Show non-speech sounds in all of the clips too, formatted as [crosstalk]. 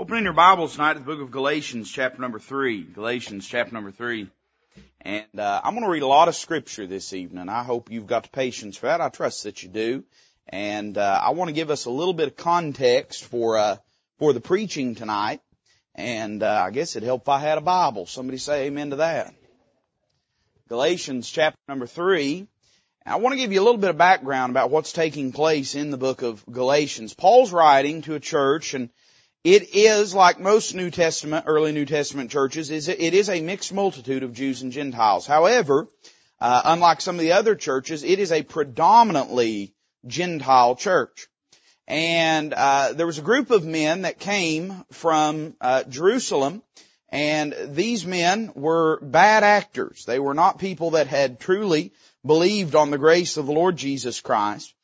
Opening your Bibles tonight to the book of Galatians, chapter number three. Galatians, chapter number three. And uh, I'm going to read a lot of scripture this evening. I hope you've got the patience for that. I trust that you do. And uh, I want to give us a little bit of context for uh, for the preaching tonight. And uh, I guess it'd help if I had a Bible. Somebody say amen to that. Galatians, chapter number three. I want to give you a little bit of background about what's taking place in the book of Galatians. Paul's writing to a church and it is, like most New Testament, early New Testament churches, is it is a mixed multitude of Jews and Gentiles. However, uh, unlike some of the other churches, it is a predominantly Gentile church. And uh, there was a group of men that came from uh, Jerusalem, and these men were bad actors. They were not people that had truly believed on the grace of the Lord Jesus Christ,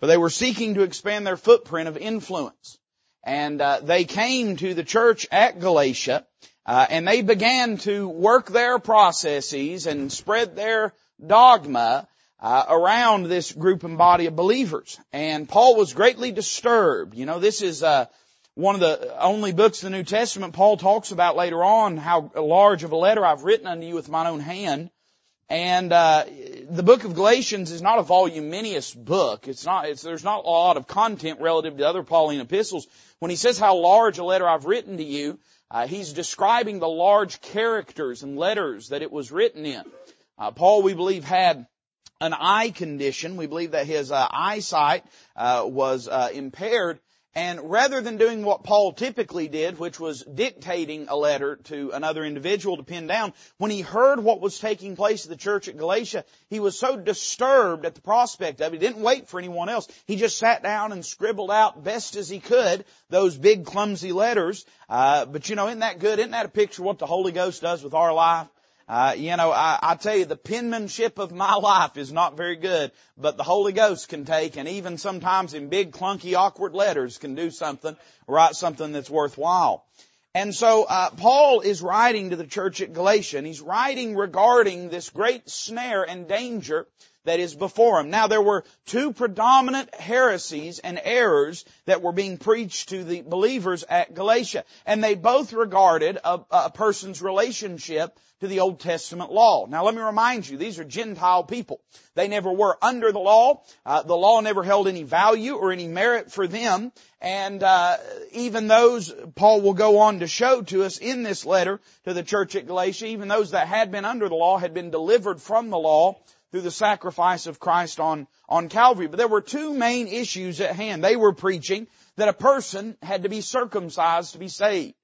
but they were seeking to expand their footprint of influence and uh, they came to the church at Galatia, uh, and they began to work their processes and spread their dogma uh, around this group and body of believers. And Paul was greatly disturbed. You know, this is uh, one of the only books in the New Testament Paul talks about later on how large of a letter I've written unto you with mine own hand. And uh, the book of Galatians is not a voluminous book. It's not. It's, there's not a lot of content relative to other Pauline epistles. When he says how large a letter I've written to you, uh, he's describing the large characters and letters that it was written in. Uh, Paul, we believe, had an eye condition. We believe that his uh, eyesight uh, was uh, impaired, and rather than doing what Paul typically did, which was dictating a letter to another individual to pin down, when he heard what was taking place at the church at Galatia, he was so disturbed at the prospect of it. He didn't wait for anyone else. He just sat down and scribbled out best as he could those big clumsy letters. Uh, but you know, isn't that good? Isn't that a picture of what the Holy Ghost does with our life? Uh, you know, I, I tell you, the penmanship of my life is not very good, but the Holy Ghost can take, and even sometimes in big, clunky, awkward letters, can do something, write something that's worthwhile. And so uh, Paul is writing to the church at Galatia, and he's writing regarding this great snare and danger that is before him. Now there were two predominant heresies and errors that were being preached to the believers at Galatia. And they both regarded a, a person's relationship to the Old Testament law. Now let me remind you, these are Gentile people. They never were under the law. Uh, the law never held any value or any merit for them. And uh, even those, Paul will go on to show to us in this letter to the church at Galatia, even those that had been under the law had been delivered from the law through the sacrifice of Christ on, on Calvary. But there were two main issues at hand. They were preaching that a person had to be circumcised to be saved.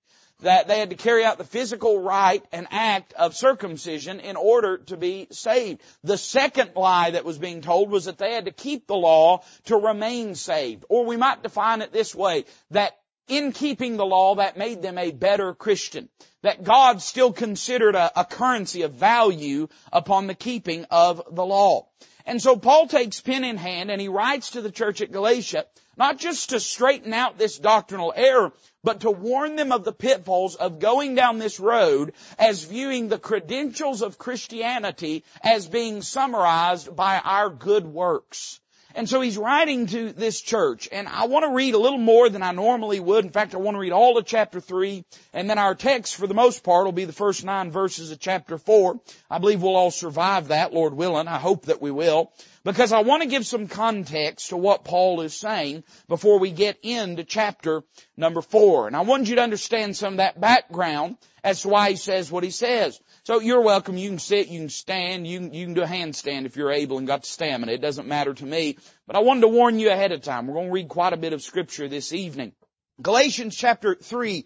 That they had to carry out the physical rite and act of circumcision in order to be saved. The second lie that was being told was that they had to keep the law to remain saved. Or we might define it this way, that in keeping the law, that made them a better Christian. That God still considered a, a, currency of value upon the keeping of the law. And so Paul takes pen in hand and he writes to the church at Galatia, not just to straighten out this doctrinal error, but to warn them of the pitfalls of going down this road as viewing the credentials of Christianity as being summarized by our good works. And so he's writing to this church, and I want to read a little more than I normally would. In fact, I want to read all of chapter 3, and then our text for the most part will be the first nine verses of chapter 4. I believe we'll all survive that, Lord willing. I hope that we will. Because I want to give some context to what Paul is saying before we get into chapter number 4. And I want you to understand some of that background as to why he says what he says. So you're welcome. You can sit, you can stand, you can, you can do a handstand if you're able and got the stamina. It doesn't matter to me. But I wanted to warn you ahead of time. We're going to read quite a bit of scripture this evening. Galatians chapter 3,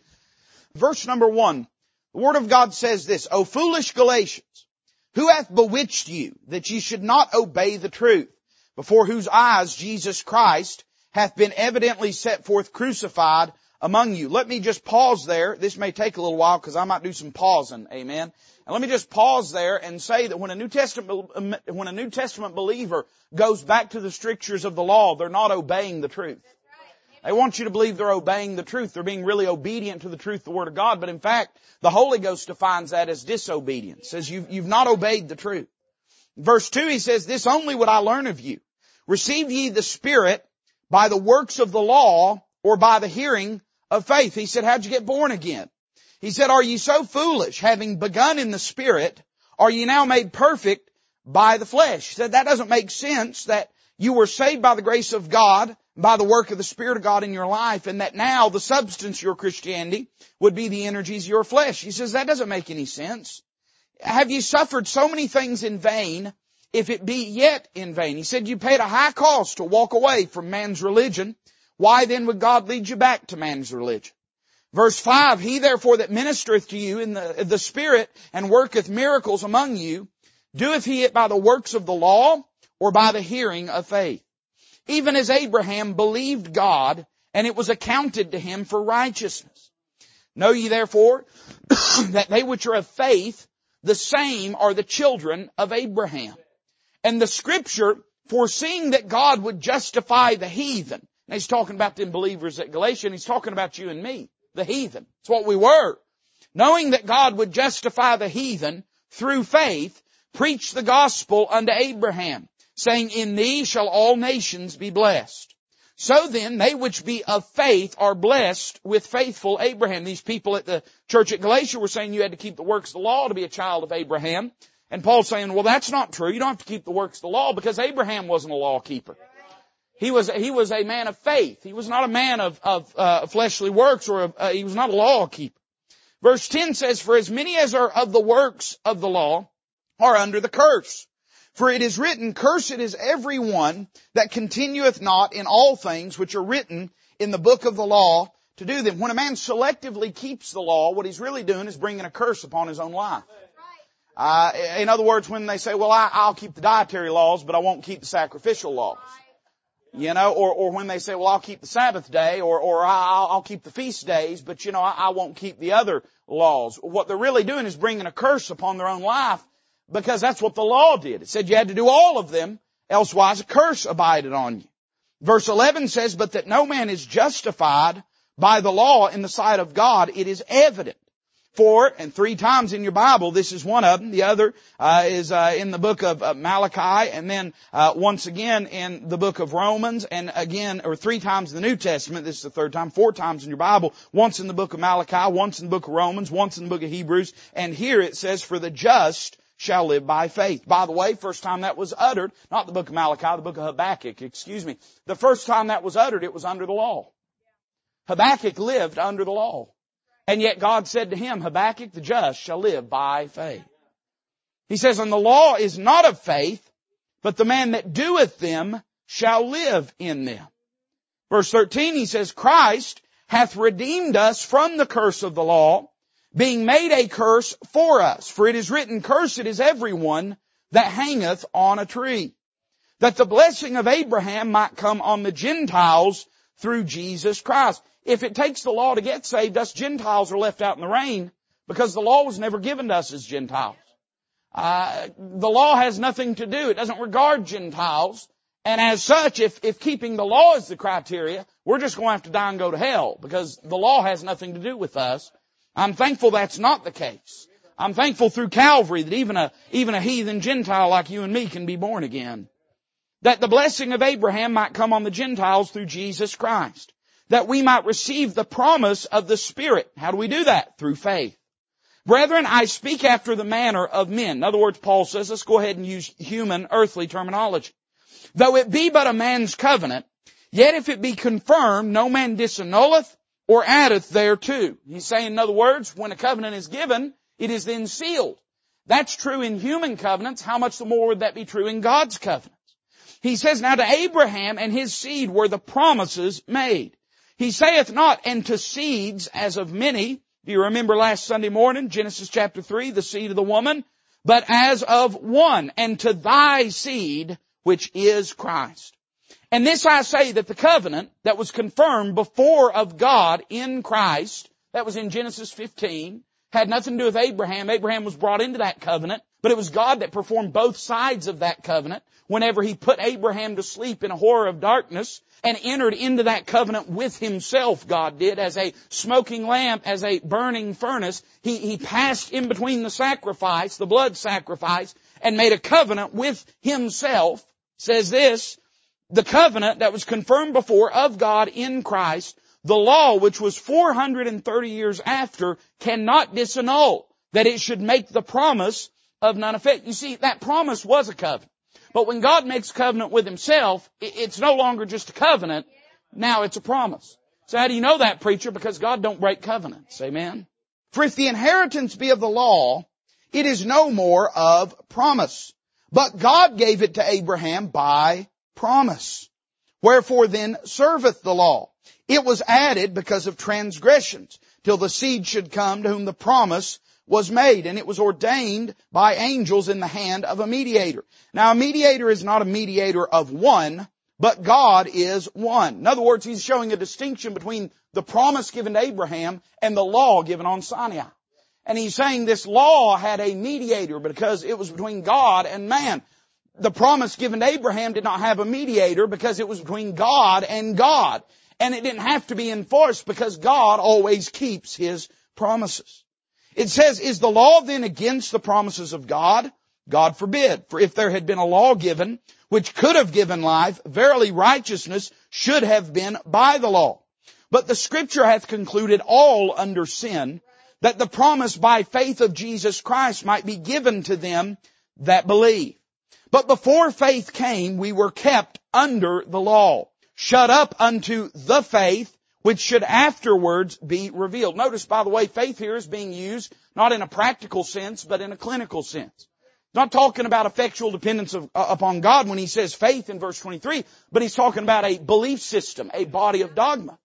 verse number 1. The Word of God says this, O foolish Galatians, who hath bewitched you that ye should not obey the truth, before whose eyes Jesus Christ hath been evidently set forth crucified among you. Let me just pause there. This may take a little while because I might do some pausing. Amen. And let me just pause there and say that when a New Testament, um, when a New Testament believer goes back to the strictures of the law, they're not obeying the truth. They want you to believe they're obeying the truth. They're being really obedient to the truth, the Word of God. But in fact, the Holy Ghost defines that as disobedience. Says you've, you've not obeyed the truth. Verse 2, he says, This only would I learn of you. Receive ye the Spirit by the works of the law or by the hearing of faith. He said, how'd you get born again? He said, are you so foolish, having begun in the spirit, are you now made perfect by the flesh? He said, that doesn't make sense that you were saved by the grace of God, by the work of the Spirit of God in your life, and that now the substance of your Christianity would be the energies of your flesh. He says, that doesn't make any sense. Have you suffered so many things in vain, if it be yet in vain? He said, you paid a high cost to walk away from man's religion. Why then would God lead you back to man's religion? Verse 5, He therefore that ministereth to you in the, the Spirit and worketh miracles among you, doeth he it by the works of the law or by the hearing of faith? Even as Abraham believed God and it was accounted to him for righteousness. Know ye therefore [coughs] that they which are of faith, the same are the children of Abraham. And the scripture foreseeing that God would justify the heathen. Now he's talking about them believers at Galatia and he's talking about you and me the heathen. It's what we were. Knowing that God would justify the heathen through faith, preach the gospel unto Abraham, saying, In thee shall all nations be blessed. So then, they which be of faith are blessed with faithful Abraham. These people at the church at Galatia were saying you had to keep the works of the law to be a child of Abraham. And Paul's saying, well, that's not true. You don't have to keep the works of the law because Abraham wasn't a law keeper. He was, he was a man of faith. He was not a man of, of uh, fleshly works or a, uh, he was not a law keeper. Verse 10 says, For as many as are of the works of the law are under the curse. For it is written, Cursed is every one that continueth not in all things which are written in the book of the law to do them. When a man selectively keeps the law, what he's really doing is bringing a curse upon his own life. Uh, in other words, when they say, well, I, will keep the dietary laws, but I won't keep the sacrificial laws. You know, or, or when they say, well, I'll keep the Sabbath day, or, or I'll, I'll keep the feast days, but you know, I, I won't keep the other laws. What they're really doing is bringing a curse upon their own life, because that's what the law did. It said you had to do all of them, elsewise a curse abided on you. Verse 11 says, but that no man is justified by the law in the sight of God, it is evident four and three times in your Bible. This is one of them. The other uh, is uh, in the book of uh, Malachi, and then uh, once again in the book of Romans, and again or three times in the New Testament. This is the third time. Four times in your Bible. Once in the book of Malachi, once in the book of Romans, once in the book of Hebrews, and here it says, "For the just." Shall live by faith. By the way, first time that was uttered, not the book of Malachi, the book of Habakkuk, excuse me. The first time that was uttered, it was under the law. Habakkuk lived under the law. And yet God said to him, Habakkuk the just shall live by faith. He says, and the law is not of faith, but the man that doeth them shall live in them. Verse 13, he says, Christ hath redeemed us from the curse of the law, being made a curse for us. For it is written, Cursed is everyone that hangeth on a tree. That the blessing of Abraham might come on the Gentiles through Jesus Christ. If it takes the law to get saved, us Gentiles are left out in the rain because the law was never given to us as Gentiles. Uh, the law has nothing to do. It doesn't regard Gentiles. And as such, if, if keeping the law is the criteria, we're just going to have to die and go to hell because the law has nothing to do with us. I'm thankful that's not the case. I'm thankful through Calvary that even a, even a heathen Gentile like you and me can be born again. That the blessing of Abraham might come on the Gentiles through Jesus Christ that we might receive the promise of the Spirit. How do we do that? Through faith. Brethren, I speak after the manner of men. In other words, Paul says, let's go ahead and use human, earthly terminology. Though it be but a man's covenant, yet if it be confirmed, no man disannulleth or addeth thereto. He's saying, in other words, when a covenant is given, it is then sealed. That's true in human covenants. How much the more would that be true in God's covenants? He says, now to Abraham and his seed were the promises made. He saith not, and to seeds as of many. Do you remember last Sunday morning, Genesis chapter 3, the seed of the woman? But as of one, and to thy seed, which is Christ. And this I say that the covenant that was confirmed before of God in Christ, that was in Genesis 15, had nothing to do with Abraham. Abraham was brought into that covenant, but it was God that performed both sides of that covenant whenever he put Abraham to sleep in a horror of darkness and entered into that covenant with himself, God did, as a smoking lamp, as a burning furnace. He, he passed in between the sacrifice, the blood sacrifice, and made a covenant with himself, says this, the covenant that was confirmed before of God in Christ the law, which was 430 years after, cannot disannul that it should make the promise of none effect. You see, that promise was a covenant. But when God makes covenant with himself, it's no longer just a covenant. Now it's a promise. So how do you know that, preacher? Because God don't break covenants. Amen. For if the inheritance be of the law, it is no more of promise. But God gave it to Abraham by promise. Wherefore then serveth the law? It was added because of transgressions, till the seed should come to whom the promise was made, and it was ordained by angels in the hand of a mediator. Now a mediator is not a mediator of one, but God is one. In other words, he's showing a distinction between the promise given to Abraham and the law given on Sinai. And he's saying this law had a mediator because it was between God and man. The promise given to Abraham did not have a mediator because it was between God and God. And it didn't have to be enforced because God always keeps His promises. It says, is the law then against the promises of God? God forbid. For if there had been a law given, which could have given life, verily righteousness should have been by the law. But the scripture hath concluded all under sin, that the promise by faith of Jesus Christ might be given to them that believe. But before faith came, we were kept under the law, shut up unto the faith which should afterwards be revealed. Notice, by the way, faith here is being used not in a practical sense, but in a clinical sense. Not talking about effectual dependence of, uh, upon God when he says faith in verse 23, but he's talking about a belief system, a body of dogma.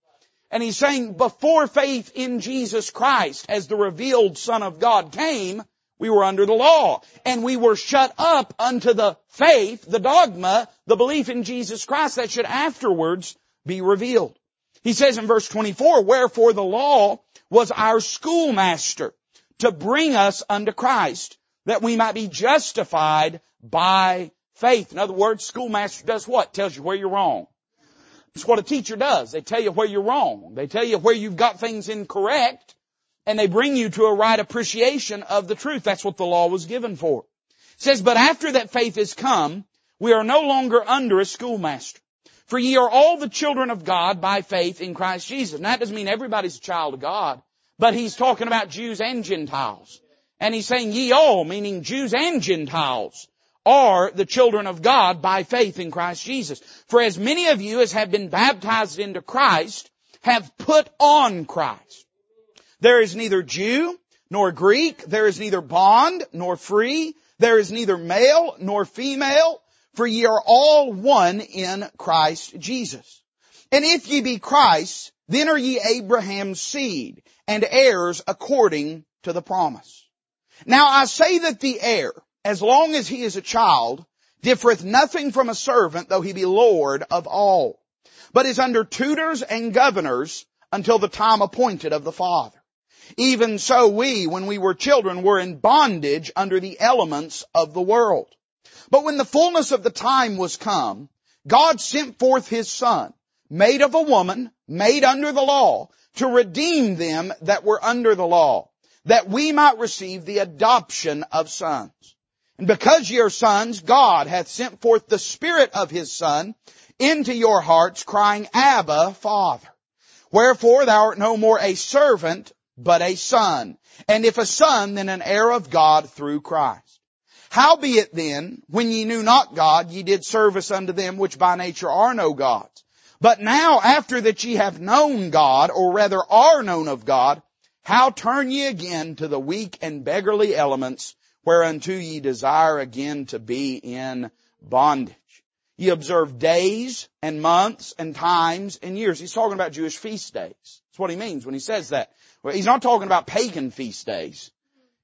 And he's saying before faith in Jesus Christ as the revealed Son of God came, we were under the law. And we were shut up unto the faith, the dogma, the belief in Jesus Christ that should afterwards be revealed. He says in verse 24, wherefore the law was our schoolmaster to bring us unto Christ that we might be justified by faith. In other words, schoolmaster does what? Tells you where you're wrong. It's what a teacher does. They tell you where you're wrong. They tell you where you've got things incorrect and they bring you to a right appreciation of the truth. That's what the law was given for. It says, but after that faith is come, we are no longer under a schoolmaster. For ye are all the children of God by faith in Christ Jesus. And that doesn't mean everybody's a child of God, but he's talking about Jews and Gentiles. And he's saying ye all, meaning Jews and Gentiles, are the children of God by faith in Christ Jesus. For as many of you as have been baptized into Christ have put on Christ. There is neither Jew nor Greek. There is neither bond nor free. There is neither male nor female. For ye are all one in Christ Jesus. And if ye be Christ, then are ye Abraham's seed and heirs according to the promise. Now I say that the heir, as long as he is a child, differeth nothing from a servant, though he be Lord of all, but is under tutors and governors until the time appointed of the Father. Even so we, when we were children, were in bondage under the elements of the world. But when the fullness of the time was come, God sent forth His Son, made of a woman, made under the law, to redeem them that were under the law, that we might receive the adoption of sons. And because ye are sons, God hath sent forth the Spirit of His Son into your hearts, crying, Abba, Father. Wherefore thou art no more a servant, but a son. And if a son, then an heir of God through Christ. Howbeit then, when ye knew not God, ye did service unto them which by nature are no gods. But now, after that ye have known God, or rather are known of God, how turn ye again to the weak and beggarly elements whereunto ye desire again to be in bondage. Ye observe days and months and times and years. He's talking about Jewish feast days. That's what he means when he says that. Well, he's not talking about pagan feast days.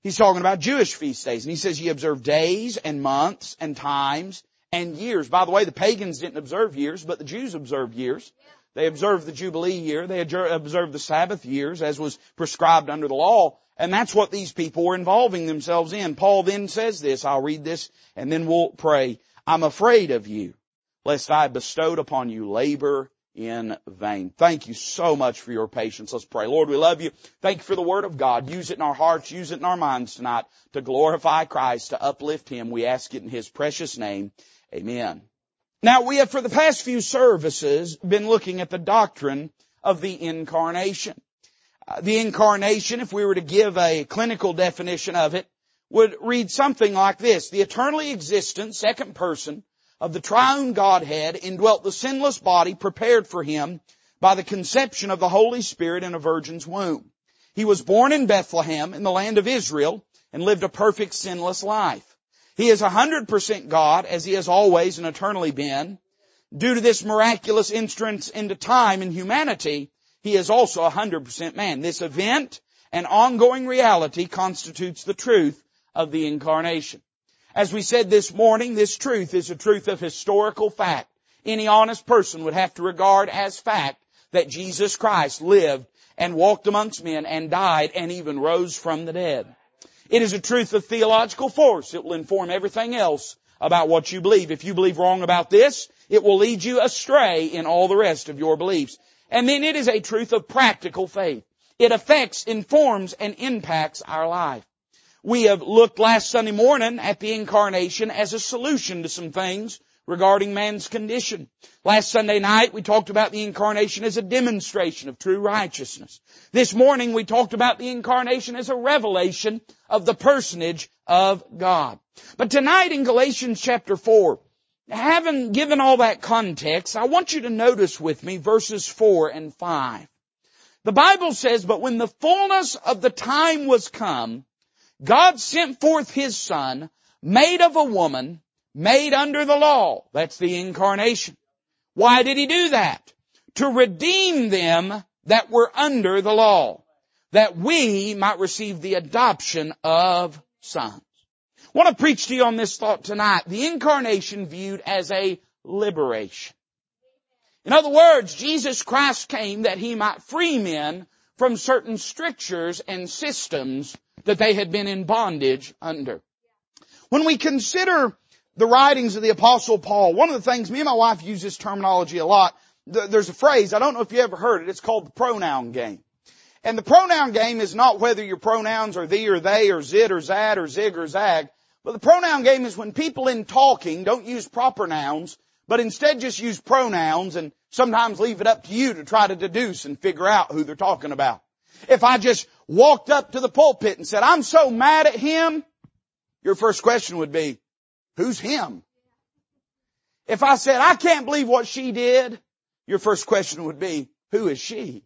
He's talking about Jewish feast days. And he says ye observe days and months and times and years. By the way, the pagans didn't observe years, but the Jews observed years. They observed the Jubilee year. They observed the Sabbath years as was prescribed under the law. And that's what these people were involving themselves in. Paul then says this, I'll read this and then we'll pray. I'm afraid of you, lest I bestowed upon you labor in vain. Thank you so much for your patience. Let's pray. Lord, we love you. Thank you for the Word of God. Use it in our hearts, use it in our minds tonight to glorify Christ, to uplift Him. We ask it in His precious name. Amen. Now we have for the past few services been looking at the doctrine of the incarnation. Uh, the incarnation, if we were to give a clinical definition of it, would read something like this. The eternally existent second person of the triune Godhead indwelt the sinless body prepared for him by the conception of the Holy Spirit in a virgin's womb. He was born in Bethlehem in the land of Israel and lived a perfect sinless life. He is 100% God as he has always and eternally been. Due to this miraculous entrance into time and humanity, he is also 100% man. This event and ongoing reality constitutes the truth of the incarnation. As we said this morning, this truth is a truth of historical fact. Any honest person would have to regard as fact that Jesus Christ lived and walked amongst men and died and even rose from the dead. It is a truth of theological force. It will inform everything else about what you believe. If you believe wrong about this, it will lead you astray in all the rest of your beliefs. And then it is a truth of practical faith. It affects, informs, and impacts our life. We have looked last Sunday morning at the incarnation as a solution to some things regarding man's condition. Last Sunday night we talked about the incarnation as a demonstration of true righteousness. This morning we talked about the incarnation as a revelation of the personage of God. But tonight in Galatians chapter 4, having given all that context, I want you to notice with me verses 4 and 5. The Bible says, but when the fullness of the time was come, God sent forth His Son, made of a woman, made under the law. That's the incarnation. Why did He do that? To redeem them that were under the law, that we might receive the adoption of sons. I want to preach to you on this thought tonight. The incarnation viewed as a liberation. In other words, Jesus Christ came that He might free men from certain strictures and systems that they had been in bondage under. When we consider the writings of the apostle Paul, one of the things, me and my wife use this terminology a lot. There's a phrase, I don't know if you ever heard it, it's called the pronoun game. And the pronoun game is not whether your pronouns are thee or they or zit or zad or zig or zag, but the pronoun game is when people in talking don't use proper nouns, but instead just use pronouns and sometimes leave it up to you to try to deduce and figure out who they're talking about. If I just walked up to the pulpit and said, I'm so mad at him, your first question would be, who's him? If I said, I can't believe what she did, your first question would be, who is she?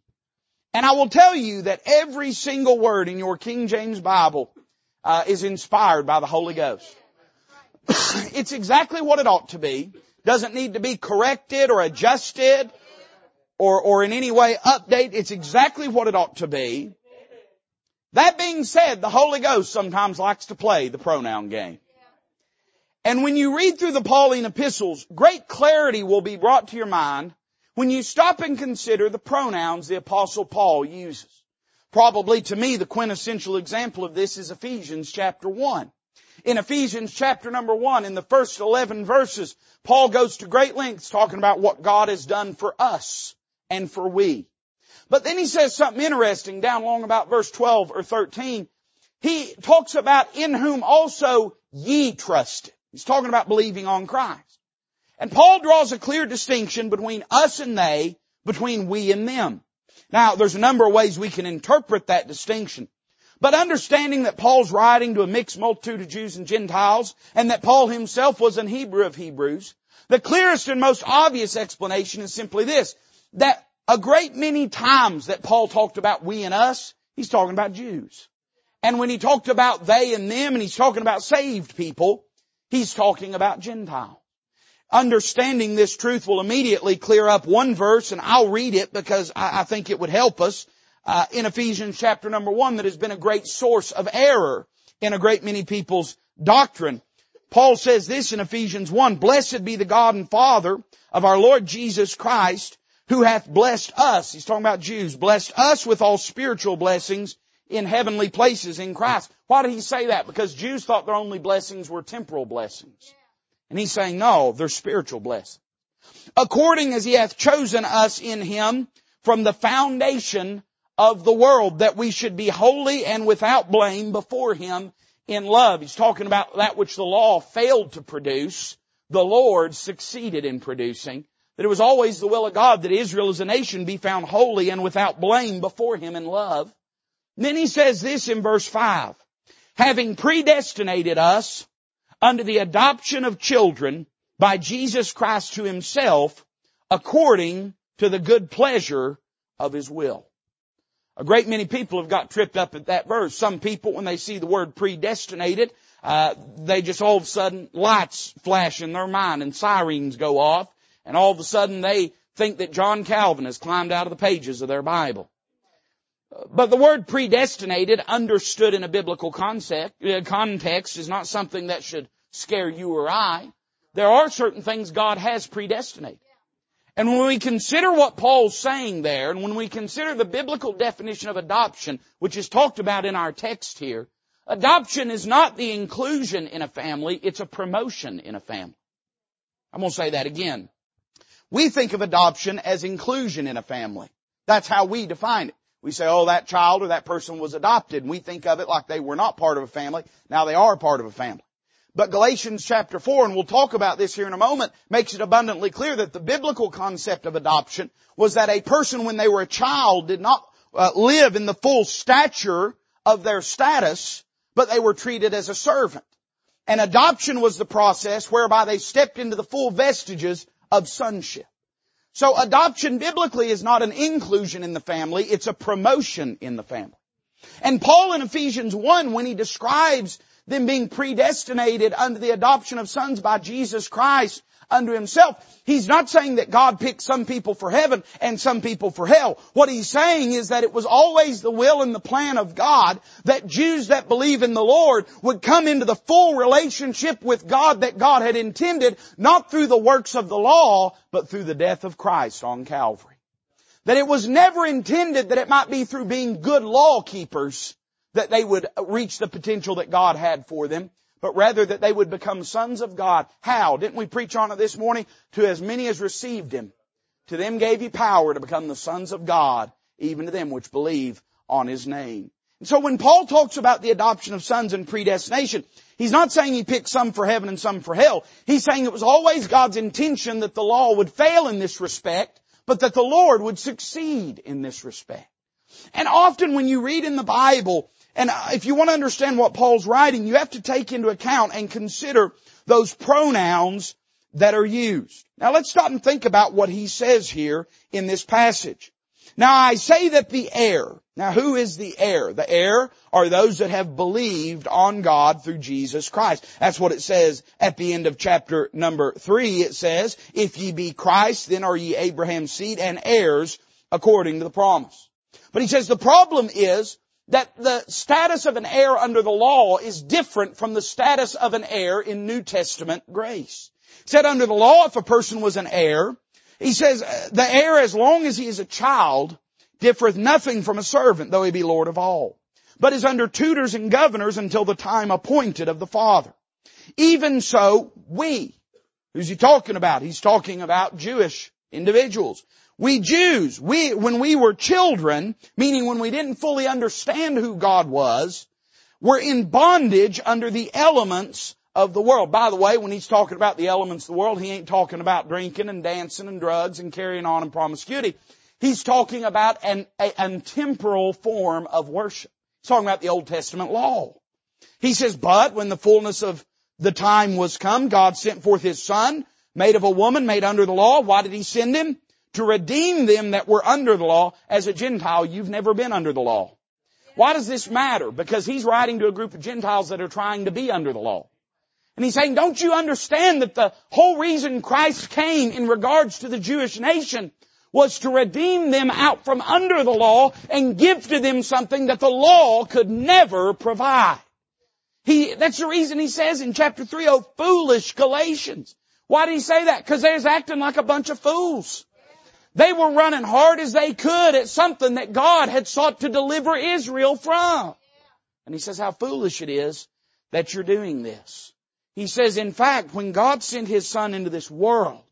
And I will tell you that every single word in your King James Bible uh, is inspired by the Holy Ghost. [coughs] it's exactly what it ought to be. Doesn't need to be corrected or adjusted or, or in any way update. It's exactly what it ought to be. That being said, the Holy Ghost sometimes likes to play the pronoun game. And when you read through the Pauline epistles, great clarity will be brought to your mind when you stop and consider the pronouns the apostle Paul uses. Probably to me the quintessential example of this is Ephesians chapter 1. In Ephesians chapter number 1, in the first 11 verses, Paul goes to great lengths talking about what God has done for us and for we. But then he says something interesting down along about verse 12 or 13. He talks about in whom also ye trusted. He's talking about believing on Christ. And Paul draws a clear distinction between us and they, between we and them. Now, there's a number of ways we can interpret that distinction. But understanding that Paul's writing to a mixed multitude of Jews and Gentiles, and that Paul himself was an Hebrew of Hebrews, the clearest and most obvious explanation is simply this, that a great many times that Paul talked about we and us, he's talking about Jews. And when he talked about they and them and he's talking about saved people, he's talking about Gentiles Understanding this truth will immediately clear up one verse and I'll read it because I, think it would help us uh, in Ephesians chapter number one that has been a great source of error in a great many people's doctrine. Paul says this in Ephesians 1, Blessed be the God and Father of our Lord Jesus Christ, who hath blessed us, he's talking about Jews, blessed us with all spiritual blessings in heavenly places in Christ. Why did he say that? Because Jews thought their only blessings were temporal blessings. And he's saying, no, they're spiritual blessings. According as he hath chosen us in him from the foundation of the world that we should be holy and without blame before him in love. He's talking about that which the law failed to produce, the Lord succeeded in producing That it was always the will of God that Israel as a nation be found holy and without blame before Him in love. And then He says this in verse 5. Having predestinated us unto the adoption of children by Jesus Christ to Himself according to the good pleasure of His will. A great many people have got tripped up at that verse. Some people, when they see the word predestinated, uh, they just all of a sudden lights flash in their mind and sirens go off, and all of a sudden they think that John Calvin has climbed out of the pages of their Bible. But the word predestinated, understood in a biblical concept, uh, context, is not something that should scare you or I. There are certain things God has predestinated. And when we consider what Paul's saying there, and when we consider the biblical definition of adoption, which is talked about in our text here, adoption is not the inclusion in a family, it's a promotion in a family. I'm going to say that again. We think of adoption as inclusion in a family. That's how we define it. We say, oh, that child or that person was adopted. And we think of it like they were not part of a family. Now they are part of a family. But Galatians chapter 4, and we'll talk about this here in a moment, makes it abundantly clear that the biblical concept of adoption was that a person when they were a child did not uh, live in the full stature of their status, but they were treated as a servant. And adoption was the process whereby they stepped into the full vestiges of sonship. So adoption biblically is not an inclusion in the family, it's a promotion in the family. And Paul in Ephesians 1, when he describes them being predestinated unto the adoption of sons by Jesus Christ unto himself. He's not saying that God picked some people for heaven and some people for hell. What he's saying is that it was always the will and the plan of God that Jews that believe in the Lord would come into the full relationship with God that God had intended, not through the works of the law, but through the death of Christ on Calvary. That it was never intended that it might be through being good law keepers that they would reach the potential that God had for them, but rather that they would become sons of God. How? Didn't we preach on it this morning? To as many as received Him. To them gave He power to become the sons of God, even to them which believe on His name. And so when Paul talks about the adoption of sons and predestination, he's not saying he picked some for heaven and some for hell. He's saying it was always God's intention that the law would fail in this respect, but that the Lord would succeed in this respect. And often when you read in the Bible and if you want to understand what Paul's writing, you have to take into account and consider those pronouns that are used. Now let's stop and think about what he says here in this passage. Now I say that the heir, now who is the heir? The heir are those that have believed on God through Jesus Christ. That's what it says at the end of chapter number three. It says, if ye be Christ, then are ye Abraham's seed and heirs according to the promise. But he says the problem is that the status of an heir under the law is different from the status of an heir in New Testament grace. He said under the law, if a person was an heir, he says, the heir as long as he is a child differeth nothing from a servant, though he be Lord of all, but is under tutors and governors until the time appointed of the Father. Even so, we, who's he talking about? He's talking about Jewish individuals. We Jews, we, when we were children, meaning when we didn't fully understand who God was, were in bondage under the elements of the world. By the way, when he's talking about the elements of the world, he ain't talking about drinking and dancing and drugs and carrying on and promiscuity. He's talking about an, a, a temporal form of worship. He's talking about the Old Testament law. He says, but when the fullness of the time was come, God sent forth His Son, made of a woman, made under the law. Why did He send Him? to redeem them that were under the law. As a Gentile, you've never been under the law. Why does this matter? Because he's writing to a group of Gentiles that are trying to be under the law. And he's saying, don't you understand that the whole reason Christ came in regards to the Jewish nation was to redeem them out from under the law and give to them something that the law could never provide. He, that's the reason he says in chapter 3, oh foolish Galatians. Why did he say that? Because they was acting like a bunch of fools. They were running hard as they could at something that God had sought to deliver Israel from. And he says how foolish it is that you're doing this. He says, in fact, when God sent His Son into this world,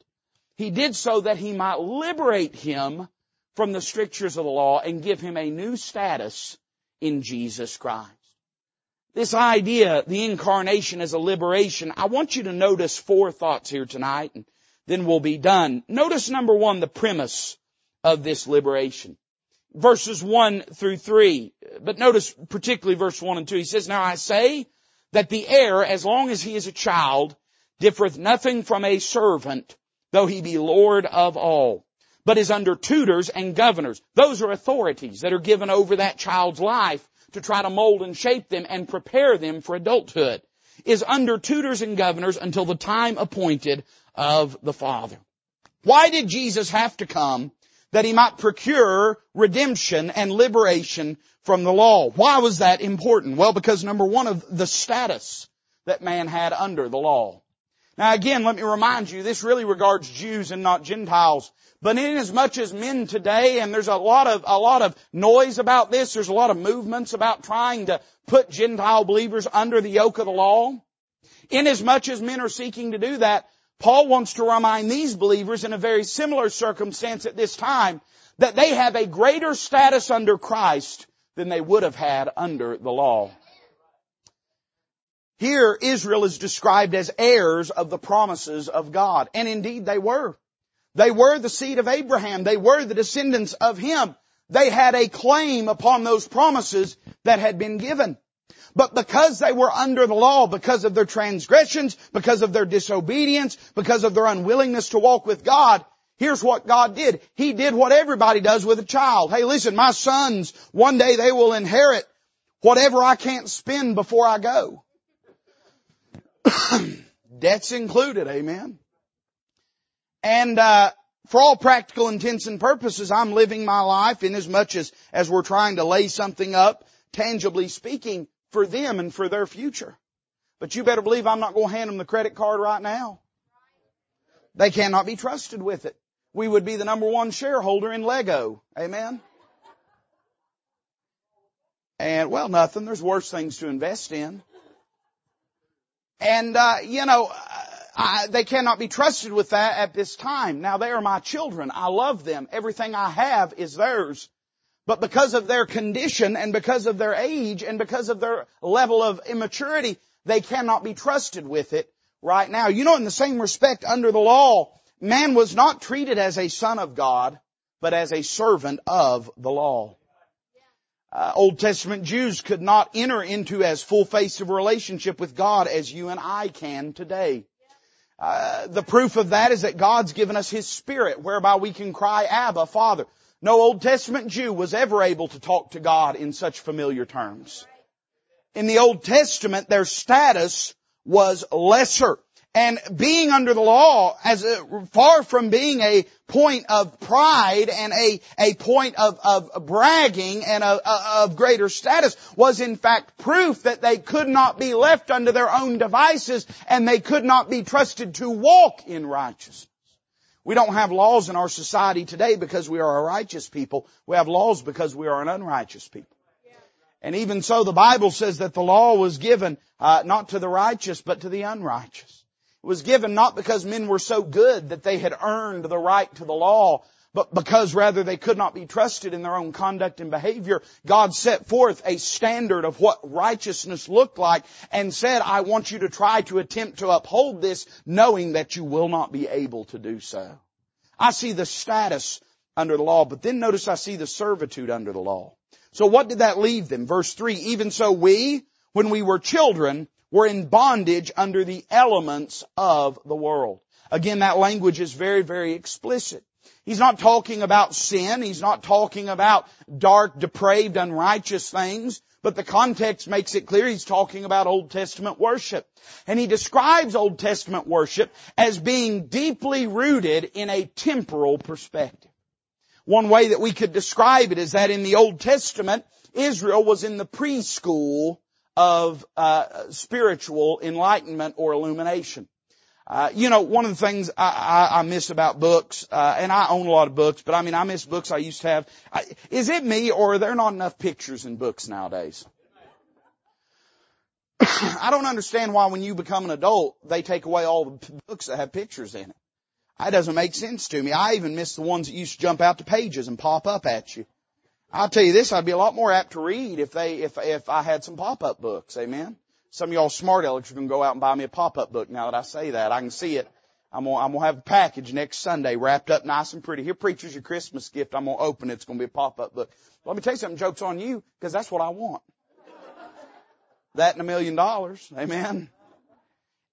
He did so that He might liberate him from the strictures of the law and give him a new status in Jesus Christ. This idea, the incarnation as a liberation, I want you to notice four thoughts here tonight. And then we'll be done. Notice number one, the premise of this liberation. Verses one through three. But notice particularly verse one and two. He says, Now I say that the heir, as long as he is a child, differeth nothing from a servant, though he be Lord of all, but is under tutors and governors. Those are authorities that are given over that child's life to try to mold and shape them and prepare them for adulthood. Is under tutors and governors until the time appointed of the Father. Why did Jesus have to come? That he might procure redemption and liberation from the law. Why was that important? Well, because number one of the status that man had under the law. Now again, let me remind you, this really regards Jews and not Gentiles. But in as much as men today, and there's a lot of, a lot of noise about this, there's a lot of movements about trying to put Gentile believers under the yoke of the law. In as much as men are seeking to do that, Paul wants to remind these believers in a very similar circumstance at this time that they have a greater status under Christ than they would have had under the law. Here, Israel is described as heirs of the promises of God. And indeed they were. They were the seed of Abraham. They were the descendants of him. They had a claim upon those promises that had been given. But because they were under the law, because of their transgressions, because of their disobedience, because of their unwillingness to walk with God, here's what God did. He did what everybody does with a child. Hey listen, my sons, one day they will inherit whatever I can't spend before I go. [coughs] Debts included, amen. And uh, for all practical intents and purposes, I'm living my life in as much as as we're trying to lay something up, tangibly speaking, for them and for their future. But you better believe I'm not going to hand them the credit card right now. They cannot be trusted with it. We would be the number one shareholder in Lego. Amen. And well, nothing. There's worse things to invest in. And, uh, you know, I, they cannot be trusted with that at this time. Now they are my children. I love them. Everything I have is theirs. But because of their condition and because of their age and because of their level of immaturity, they cannot be trusted with it right now. You know, in the same respect, under the law, man was not treated as a son of God, but as a servant of the law uh, Old Testament Jews could not enter into as full face of relationship with God as you and I can today. Uh, the proof of that is that God's given us His Spirit whereby we can cry, Abba, Father. No Old Testament Jew was ever able to talk to God in such familiar terms. In the Old Testament, their status was lesser. And being under the law, as a, far from being a point of pride and a, a point of, of bragging and of, of greater status, was in fact proof that they could not be left under their own devices and they could not be trusted to walk in righteousness. We don't have laws in our society today because we are a righteous people. We have laws because we are an unrighteous people. And even so, the Bible says that the law was given uh, not to the righteous, but to the unrighteous was given not because men were so good that they had earned the right to the law, but because rather they could not be trusted in their own conduct and behavior, God set forth a standard of what righteousness looked like and said, I want you to try to attempt to uphold this knowing that you will not be able to do so. I see the status under the law, but then notice I see the servitude under the law. So what did that leave them? Verse 3, even so we, when we were children, were in bondage under the elements of the world. Again, that language is very, very explicit. He's not talking about sin. He's not talking about dark, depraved, unrighteous things. But the context makes it clear he's talking about Old Testament worship. And he describes Old Testament worship as being deeply rooted in a temporal perspective. One way that we could describe it is that in the Old Testament, Israel was in the preschool of uh, spiritual enlightenment or illumination. Uh, you know, one of the things I, I, I miss about books, uh, and I own a lot of books, but I mean, I miss books I used to have. I, is it me, or are there not enough pictures in books nowadays? [coughs] I don't understand why when you become an adult, they take away all the books that have pictures in it. That doesn't make sense to me. I even miss the ones that used to jump out to pages and pop up at you. I'll tell you this, I'd be a lot more apt to read if they, if, if I had some pop-up books. Amen. Some of y'all smart alecks are going to go out and buy me a pop-up book now that I say that. I can see it. I'm gonna, I'm gonna have a package next Sunday wrapped up nice and pretty. Here, preacher's your Christmas gift. I'm gonna open it. It's gonna be a pop-up book. Let me tell you something. Joke's on you because that's what I want. That and a million dollars. Amen.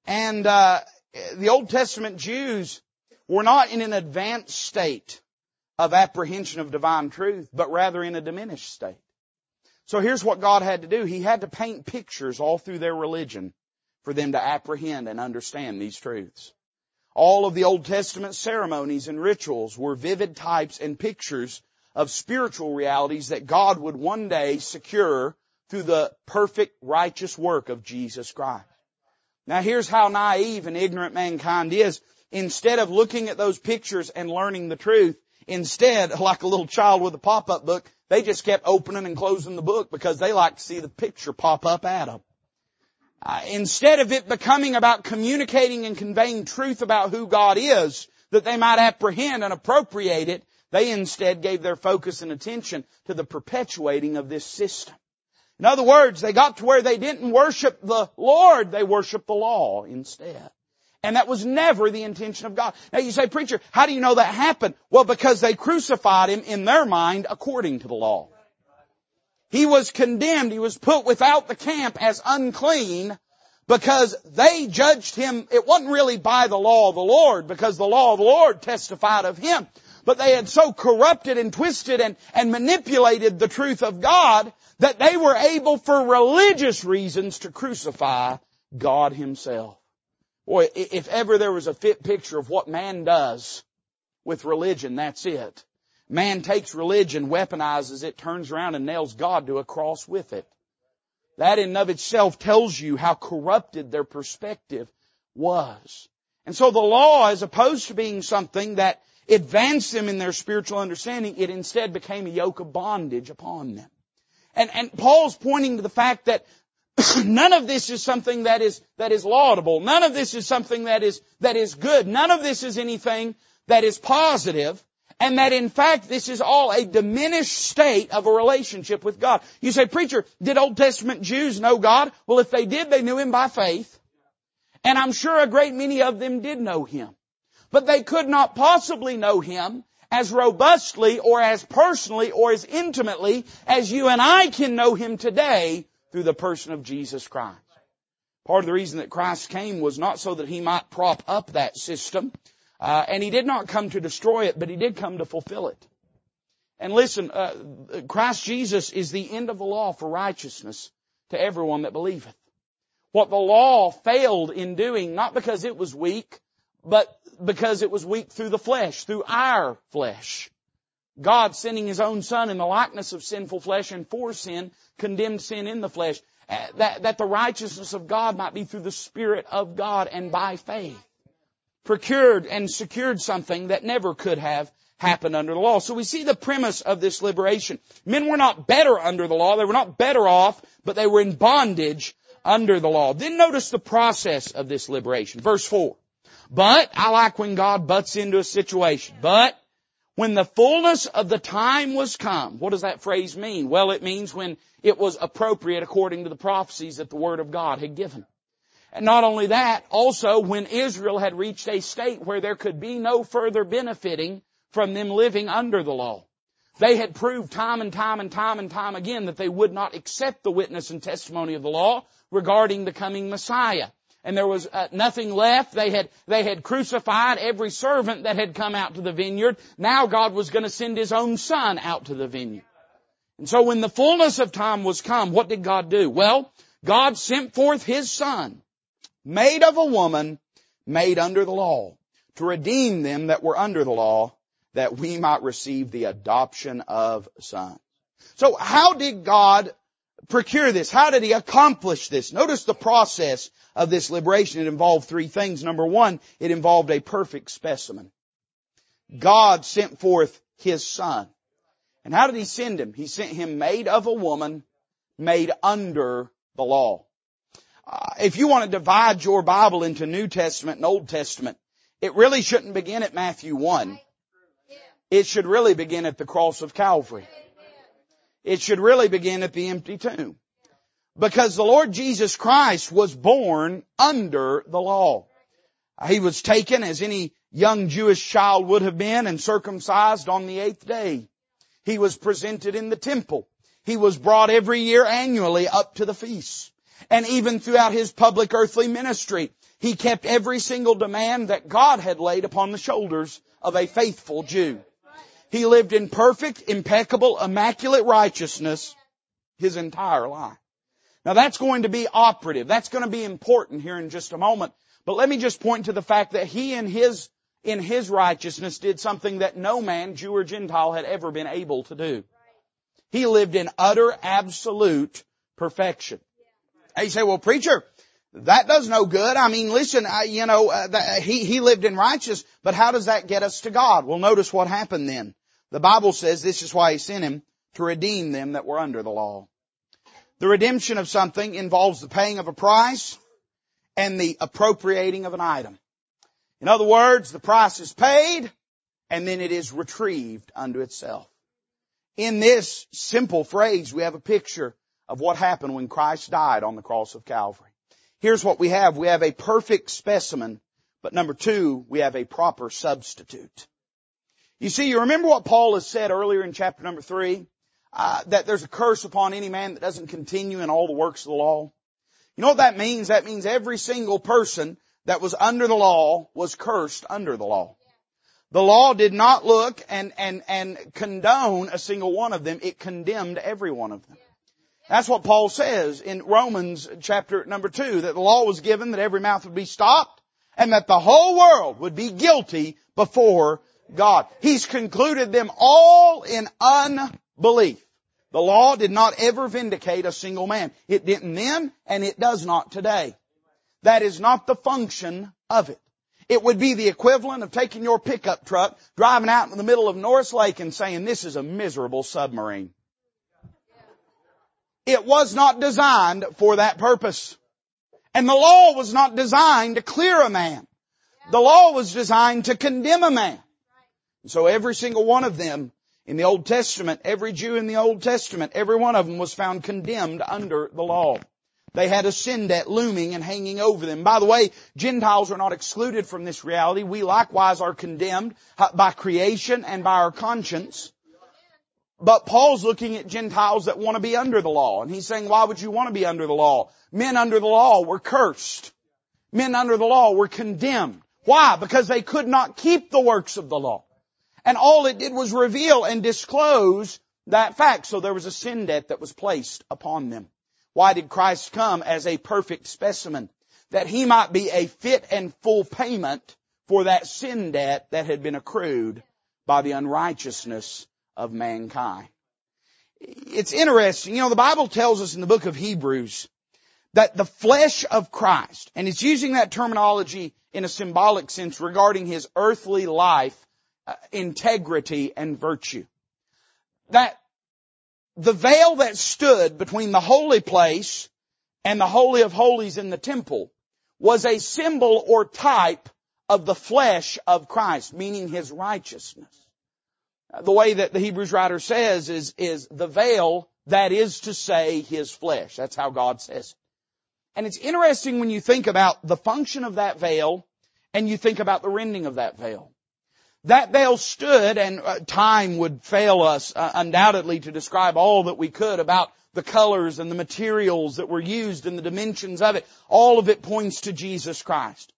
And, uh, the Old Testament Jews were not in an advanced state of apprehension of divine truth, but rather in a diminished state. So here's what God had to do. He had to paint pictures all through their religion for them to apprehend and understand these truths. All of the Old Testament ceremonies and rituals were vivid types and pictures of spiritual realities that God would one day secure through the perfect righteous work of Jesus Christ. Now here's how naive and ignorant mankind is. Instead of looking at those pictures and learning the truth, instead, like a little child with a pop-up book, they just kept opening and closing the book because they like to see the picture pop up at them. Uh, instead of it becoming about communicating and conveying truth about who God is, that they might apprehend and appropriate it, they instead gave their focus and attention to the perpetuating of this system. In other words, they got to where they didn't worship the Lord, they worshiped the law instead. And that was never the intention of God. Now you say, preacher, how do you know that happened? Well, because they crucified him in their mind according to the law. He was condemned. He was put without the camp as unclean because they judged him. It wasn't really by the law of the Lord because the law of the Lord testified of him. But they had so corrupted and twisted and, and manipulated the truth of God that they were able for religious reasons to crucify God himself. Boy, if ever there was a fit picture of what man does with religion, that's it. Man takes religion, weaponizes it, turns around and nails God to a cross with it. That in and of itself tells you how corrupted their perspective was. And so the law, as opposed to being something that advanced them in their spiritual understanding, it instead became a yoke of bondage upon them. And, and Paul's pointing to the fact that [clears throat] none of this is something that is, that is laudable. None of this is something that is, that is good. None of this is anything that is positive. And that in fact this is all a diminished state of a relationship with God. You say, preacher, did Old Testament Jews know God? Well, if they did, they knew Him by faith. And I'm sure a great many of them did know Him. But they could not possibly know Him as robustly or as personally or as intimately as you and I can know Him today through the person of Jesus Christ. Part of the reason that Christ came was not so that He might prop up that system, uh, and He did not come to destroy it, but He did come to fulfill it. And listen, uh, Christ Jesus is the end of the law for righteousness to everyone that believeth. What the law failed in doing, not because it was weak, but because it was weak through the flesh, through our flesh. God sending His own Son in the likeness of sinful flesh and for sin, condemned sin in the flesh, uh, that, that the righteousness of God might be through the Spirit of God and by faith. Procured and secured something that never could have happened under the law. So we see the premise of this liberation. Men were not better under the law, they were not better off, but they were in bondage under the law. Then notice the process of this liberation. Verse 4. But, I like when God butts into a situation. But, when the fullness of the time was come, what does that phrase mean? Well, it means when it was appropriate according to the prophecies that the Word of God had given. And not only that, also when Israel had reached a state where there could be no further benefiting from them living under the law. They had proved time and time and time and time again that they would not accept the witness and testimony of the law regarding the coming Messiah and there was uh, nothing left. They had, they had crucified every servant that had come out to the vineyard. Now God was going to send His own Son out to the vineyard. And so when the fullness of time was come, what did God do? Well, God sent forth His Son, made of a woman, made under the law, to redeem them that were under the law, that we might receive the adoption of sons. So how did God procure this? How did he accomplish this? Notice the process of this liberation. It involved three things. Number one, it involved a perfect specimen. God sent forth his son. And how did he send him? He sent him made of a woman, made under the law. Uh, if you want to divide your Bible into New Testament and Old Testament, it really shouldn't begin at Matthew 1. It should really begin at the cross of Calvary. It should really begin at the empty tomb. Because the Lord Jesus Christ was born under the law. He was taken as any young Jewish child would have been and circumcised on the eighth day. He was presented in the temple. He was brought every year annually up to the feast. And even throughout his public earthly ministry, he kept every single demand that God had laid upon the shoulders of a faithful Jew. He lived in perfect, impeccable, immaculate righteousness his entire life. Now that's going to be operative. That's going to be important here in just a moment. But let me just point to the fact that he in his, in his righteousness did something that no man, Jew or Gentile, had ever been able to do. He lived in utter, absolute perfection. And you say, well preacher, that does no good. I mean, listen, I, you know, uh, the, he, he lived in righteousness, but how does that get us to God? Well, notice what happened then. The Bible says this is why he sent him to redeem them that were under the law. The redemption of something involves the paying of a price and the appropriating of an item. In other words, the price is paid and then it is retrieved unto itself. In this simple phrase, we have a picture of what happened when Christ died on the cross of Calvary. Here's what we have. We have a perfect specimen, but number two, we have a proper substitute. You see, you remember what Paul has said earlier in chapter number three? Uh, that there's a curse upon any man that doesn't continue in all the works of the law. You know what that means? That means every single person that was under the law was cursed under the law. The law did not look and, and, and condone a single one of them. It condemned every one of them. That's what Paul says in Romans chapter number two, that the law was given that every mouth would be stopped and that the whole world would be guilty before God. He's concluded them all in unbelief. The law did not ever vindicate a single man. It didn't then and it does not today. That is not the function of it. It would be the equivalent of taking your pickup truck, driving out in the middle of Norris Lake and saying, this is a miserable submarine. It was not designed for that purpose. And the law was not designed to clear a man. The law was designed to condemn a man. So every single one of them in the Old Testament, every Jew in the Old Testament, every one of them was found condemned under the law. They had a sin debt looming and hanging over them. By the way, Gentiles are not excluded from this reality. We likewise are condemned by creation and by our conscience. But Paul's looking at Gentiles that want to be under the law. And he's saying, why would you want to be under the law? Men under the law were cursed. Men under the law were condemned. Why? Because they could not keep the works of the law. And all it did was reveal and disclose that fact. So there was a sin debt that was placed upon them. Why did Christ come as a perfect specimen? That he might be a fit and full payment for that sin debt that had been accrued by the unrighteousness of mankind. It's interesting. You know, the Bible tells us in the book of Hebrews that the flesh of Christ, and it's using that terminology in a symbolic sense regarding his earthly life, Uh, integrity and virtue. That the veil that stood between the holy place and the holy of holies in the temple was a symbol or type of the flesh of Christ, meaning his righteousness. Uh, the way that the Hebrews writer says is, is the veil that is to say his flesh. That's how God says it. And it's interesting when you think about the function of that veil and you think about the rending of that veil. That veil stood, and uh, time would fail us uh, undoubtedly to describe all that we could about the colors and the materials that were used and the dimensions of it. All of it points to Jesus Christ.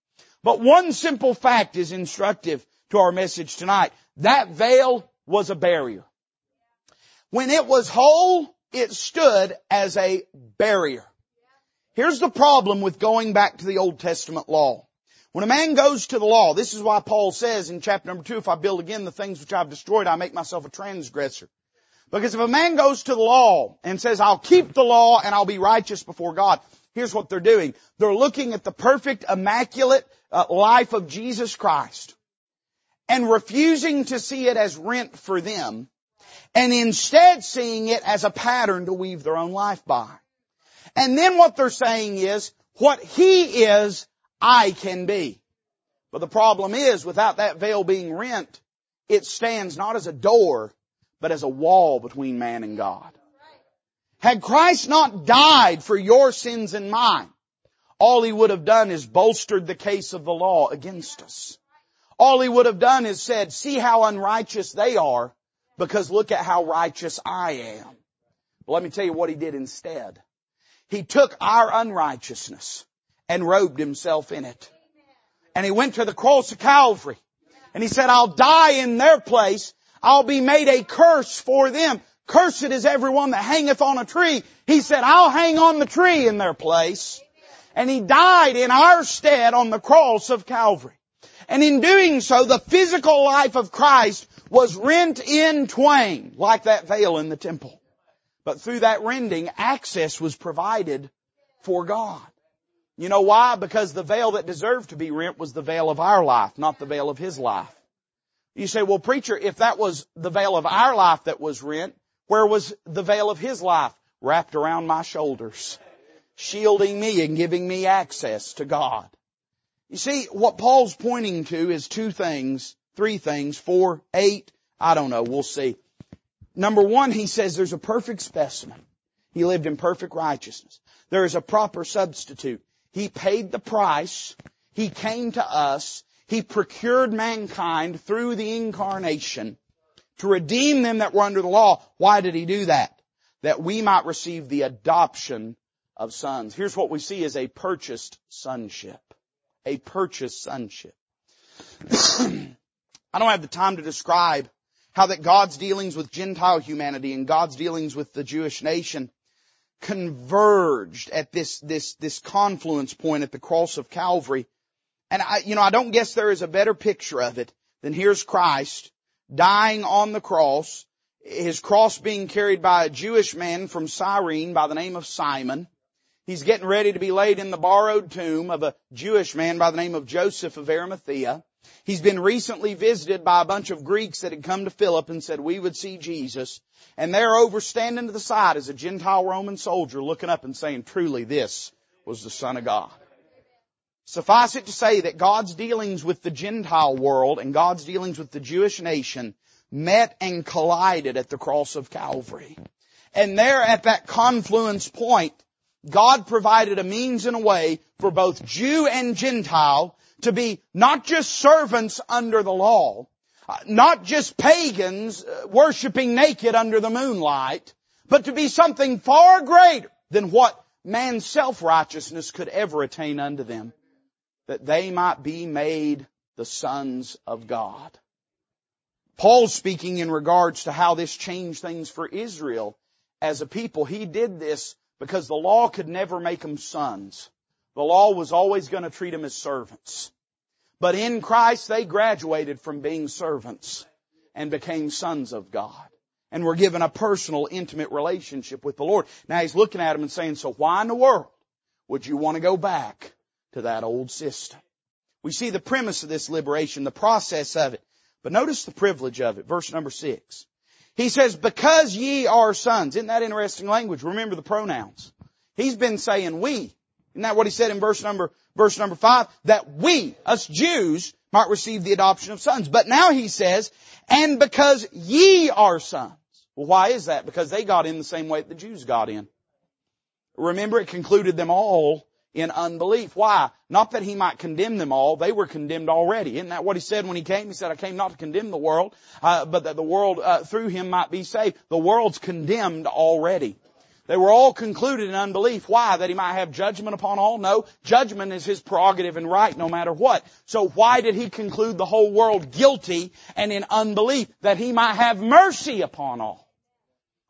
But one simple fact is instructive to our message tonight. That veil was a barrier. When it was whole, it stood as a barrier. Here's the problem with going back to the Old Testament law. When a man goes to the law, this is why Paul says in chapter number two, if I build again the things which I've destroyed, I make myself a transgressor. Because if a man goes to the law and says, I'll keep the law and I'll be righteous before God, here's what they're doing. They're looking at the perfect, immaculate uh, life of Jesus Christ and refusing to see it as rent for them and instead seeing it as a pattern to weave their own life by. And then what they're saying is, what He is, I can be. But the problem is, without that veil being rent, it stands not as a door, but as a wall between man and God. Had Christ not died for your sins and mine, all he would have done is bolstered the case of the law against us. All he would have done is said, see how unrighteous they are because look at how righteous I am. But let me tell you what he did instead. He took our unrighteousness and robed himself in it. And he went to the cross of Calvary and he said, I'll die in their place. I'll be made a curse for them. Cursed is everyone that hangeth on a tree. He said, I'll hang on the tree in their place. And he died in our stead on the cross of Calvary. And in doing so, the physical life of Christ was rent in twain, like that veil in the temple. But through that rending, access was provided for God. You know why? Because the veil that deserved to be rent was the veil of our life, not the veil of His life. You say, well preacher, if that was the veil of our life that was rent, where was the veil of His life? Wrapped around my shoulders, shielding me and giving me access to God. You see, what Paul's pointing to is two things, three things, four, eight, I don't know, we'll see. Number one, he says there's a perfect specimen. He lived in perfect righteousness. There is a proper substitute. He paid the price. He came to us. He procured mankind through the incarnation to redeem them that were under the law. Why did he do that? That we might receive the adoption of sons. Here's what we see is a purchased sonship. A purchased sonship. [clears throat] I don't have the time to describe how that God's dealings with Gentile humanity and God's dealings with the Jewish nation converged at this, this, this confluence point at the cross of Calvary. And I, you know, I don't guess there is a better picture of it than here's Christ dying on the cross, his cross being carried by a Jewish man from Cyrene by the name of Simon. He's getting ready to be laid in the borrowed tomb of a Jewish man by the name of Joseph of Arimathea. He's been recently visited by a bunch of Greeks that had come to Philip and said we would see Jesus. And they're over standing to the side as a Gentile Roman soldier looking up and saying, truly this was the Son of God. Suffice it to say that God's dealings with the Gentile world and God's dealings with the Jewish nation met and collided at the cross of Calvary. And there at that confluence point, God provided a means and a way for both Jew and Gentile to be not just servants under the law, uh, not just pagans uh, worshiping naked under the moonlight, but to be something far greater than what man's self-righteousness could ever attain unto them, that they might be made the sons of God. Paul's speaking in regards to how this changed things for Israel as a people. He did this because the law could never make them sons. The law was always going to treat them as servants. But in Christ they graduated from being servants and became sons of God. And were given a personal, intimate relationship with the Lord. Now he's looking at them and saying, so why in the world would you want to go back to that old system? We see the premise of this liberation, the process of it. But notice the privilege of it. Verse number six. He says, because ye are sons. Isn't that interesting language? Remember the pronouns. He's been saying we. Isn't that what he said in verse number, verse number five? That we, us Jews, might receive the adoption of sons. But now he says, and because ye are sons. Well, why is that? Because they got in the same way that the Jews got in. Remember, it concluded them all in unbelief. Why? Not that he might condemn them all. They were condemned already. Isn't that what he said when he came? He said, I came not to condemn the world, uh, but that the world uh, through him might be saved. The world's condemned already. They were all concluded in unbelief. Why? That he might have judgment upon all? No. Judgment is his prerogative and right no matter what. So why did he conclude the whole world guilty and in unbelief? That he might have mercy upon all.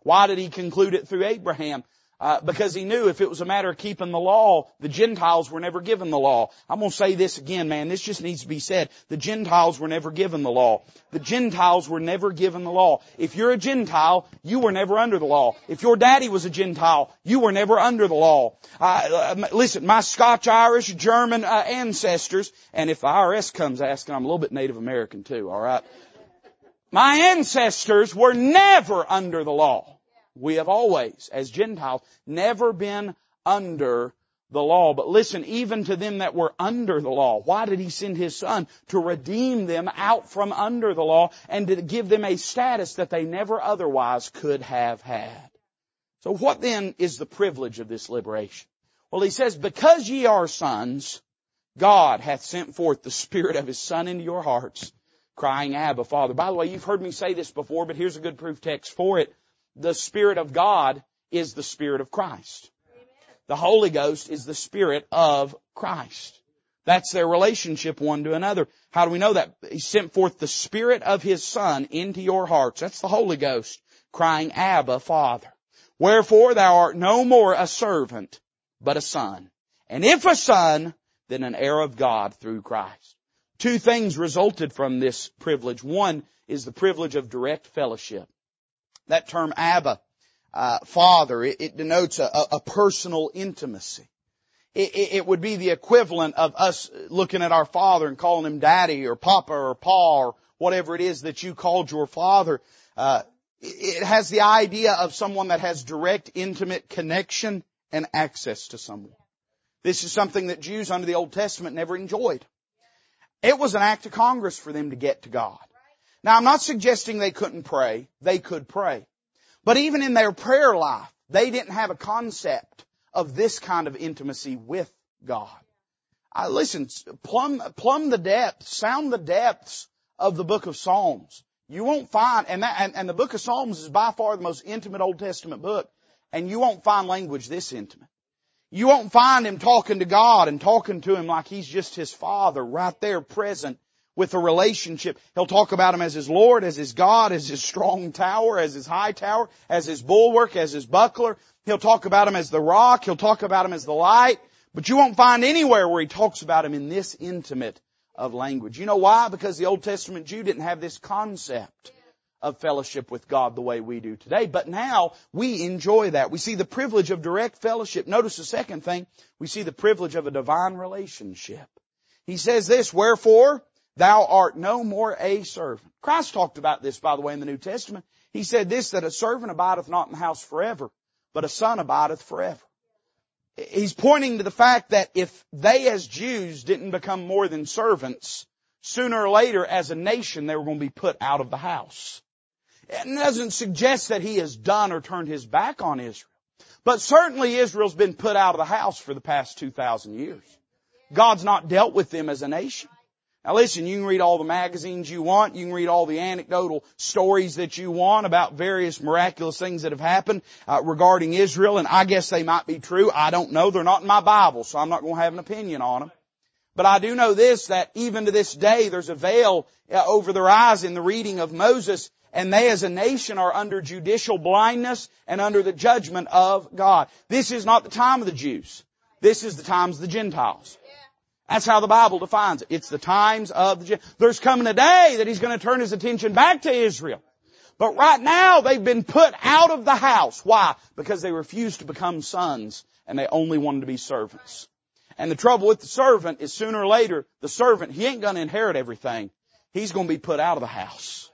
Why did he conclude it through Abraham? Uh, because he knew if it was a matter of keeping the law, the Gentiles were never given the law. I'm going to say this again, man. This just needs to be said. The Gentiles were never given the law. The Gentiles were never given the law. If you're a Gentile, you were never under the law. If your daddy was a Gentile, you were never under the law. Uh, listen, my Scotch, Irish, German uh, ancestors, and if the IRS comes asking, I'm a little bit Native American too. All right. My ancestors were never under the law. We have always, as Gentiles, never been under the law. But listen, even to them that were under the law, why did He send His Son? To redeem them out from under the law and to give them a status that they never otherwise could have had. So what then is the privilege of this liberation? Well, he says, because ye are sons, God hath sent forth the Spirit of His Son into your hearts, crying, Abba, Father. By the way, you've heard me say this before, but here's a good proof text for it. The Spirit of God is the Spirit of Christ. The Holy Ghost is the Spirit of Christ. That's their relationship one to another. How do we know that? He sent forth the Spirit of His Son into your hearts. That's the Holy Ghost crying, Abba, Father. Wherefore thou art no more a servant, but a son. And if a son, then an heir of God through Christ. Two things resulted from this privilege. One is the privilege of direct fellowship. That term Abba, uh, Father, it, it denotes a, a, personal intimacy. It, it, it, would be the equivalent of us looking at our father and calling him Daddy or Papa or Pa or whatever it is that you called your father. Uh, it has the idea of someone that has direct, intimate connection and access to someone. This is something that Jews under the Old Testament never enjoyed. It was an act of Congress for them to get to God. Now I'm not suggesting they couldn't pray. They could pray. But even in their prayer life, they didn't have a concept of this kind of intimacy with God. I listen, plumb, plumb the depths, sound the depths of the book of Psalms. You won't find, and, that, and, and the book of Psalms is by far the most intimate Old Testament book, and you won't find language this intimate. You won't find him talking to God and talking to him like he's just his father right there present with a relationship. He'll talk about him as his Lord, as his God, as his strong tower, as his high tower, as his bulwark, as his buckler. He'll talk about him as the rock. He'll talk about him as the light. But you won't find anywhere where he talks about him in this intimate of language. You know why? Because the Old Testament Jew didn't have this concept of fellowship with God the way we do today. But now we enjoy that. We see the privilege of direct fellowship. Notice the second thing. We see the privilege of a divine relationship. He says this, wherefore thou art no more a servant. Christ talked about this, by the way, in the New Testament. He said this, that a servant abideth not in the house forever, but a son abideth forever he's pointing to the fact that if they as Jews didn't become more than servants, sooner or later as a nation they were going to be put out of the house. It doesn't suggest that he has done or turned his back on Israel. But certainly Israel's been put out of the house for the past 2,000 years. God's not dealt with them as a nation. Now listen, you can read all the magazines you want, you can read all the anecdotal stories that you want about various miraculous things that have happened uh, regarding Israel, and I guess they might be true. I don't know. They're not in my Bible, so I'm not going to have an opinion on them. But I do know this, that even to this day, there's a veil uh, over their eyes in the reading of Moses, and they as a nation are under judicial blindness and under the judgment of God. This is not the time of the Jews. This is the times of the Gentiles. That's how the Bible defines it. It's the times of the, there's coming a day that He's going to turn His attention back to Israel. But right now they've been put out of the house. Why? Because they refused to become sons and they only wanted to be servants. And the trouble with the servant is sooner or later, the servant, he ain't gonna inherit everything. He's gonna be put out of the house.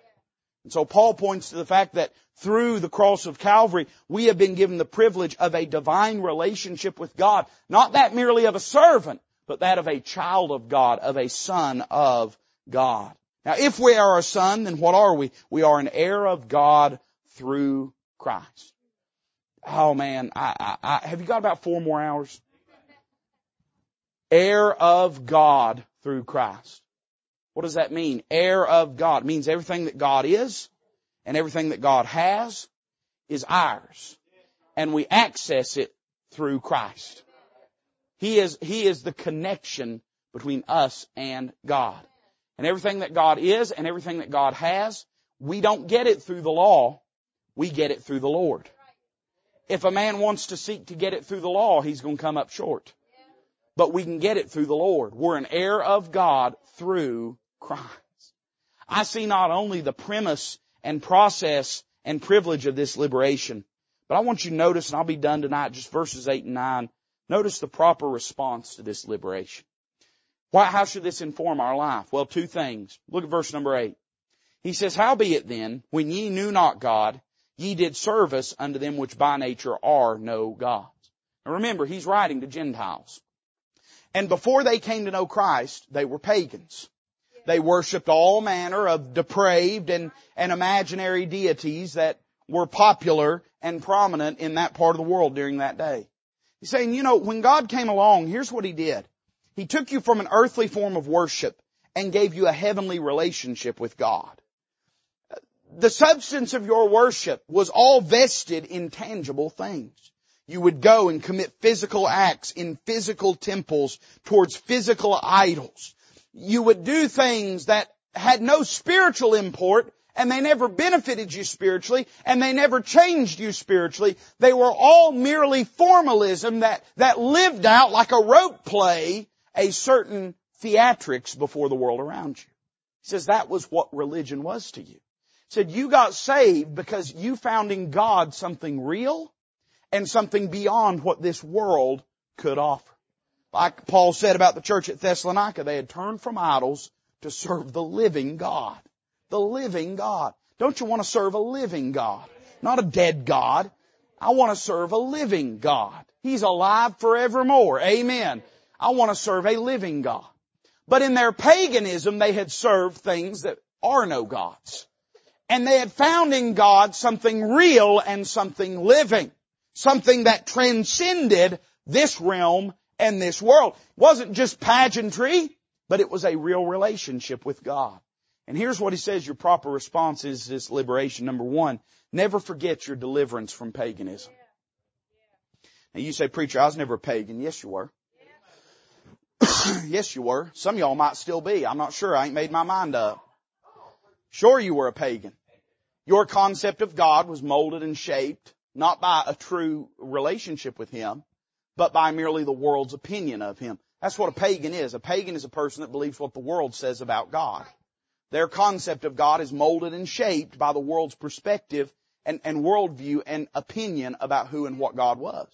And so Paul points to the fact that through the cross of Calvary, we have been given the privilege of a divine relationship with God. Not that merely of a servant, but that of a child of God, of a son of God. Now, if we are a son, then what are we? We are an heir of God through Christ. Oh man, I, I, I, have you got about four more hours? Heir of God through Christ. What does that mean? Heir of God. It means everything that God is and everything that God has is ours. And we access it through Christ. He is, He is the connection between us and God. And everything that God is and everything that God has, we don't get it through the law. We get it through the Lord. If a man wants to seek to get it through the law, he's going to come up short. But we can get it through the Lord. We're an heir of God through Christ. I see not only the premise and process and privilege of this liberation, but I want you to notice, and I'll be done tonight, just verses 8 and 9, Notice the proper response to this liberation. Why, how should this inform our life? Well, two things. Look at verse number eight. He says, Howbeit then, when ye knew not God, ye did service unto them which by nature are no gods. Now remember, he's writing to Gentiles. And before they came to know Christ, they were pagans. They worshiped all manner of depraved and, and imaginary deities that were popular and prominent in that part of the world during that day. He's saying, you know, when God came along, here's what He did. He took you from an earthly form of worship and gave you a heavenly relationship with God. The substance of your worship was all vested in tangible things. You would go and commit physical acts in physical temples towards physical idols. You would do things that had no spiritual import and they never benefited you spiritually, and they never changed you spiritually. They were all merely formalism that, that lived out like a rope play a certain theatrics before the world around you. He says that was what religion was to you. He said you got saved because you found in God something real and something beyond what this world could offer. Like Paul said about the church at Thessalonica, they had turned from idols to serve the living God the living God. Don't you want to serve a living God? Not a dead God. I want to serve a living God. He's alive forevermore. Amen. I want to serve a living God. But in their paganism, they had served things that are no gods. And they had found in God something real and something living. Something that transcended this realm and this world. It wasn't just pageantry, but it was a real relationship with God. And here's what he says your proper response is this liberation. Number one, never forget your deliverance from paganism. Now you say, preacher, I was never a pagan. Yes, you were. [clears throat] yes, you were. Some y'all might still be. I'm not sure. I ain't made my mind up. Sure, you were a pagan. Your concept of God was molded and shaped not by a true relationship with Him, but by merely the world's opinion of Him. That's what a pagan is. A pagan is a person that believes what the world says about God. Their concept of God is molded and shaped by the world's perspective and, and worldview and opinion about who and what God was.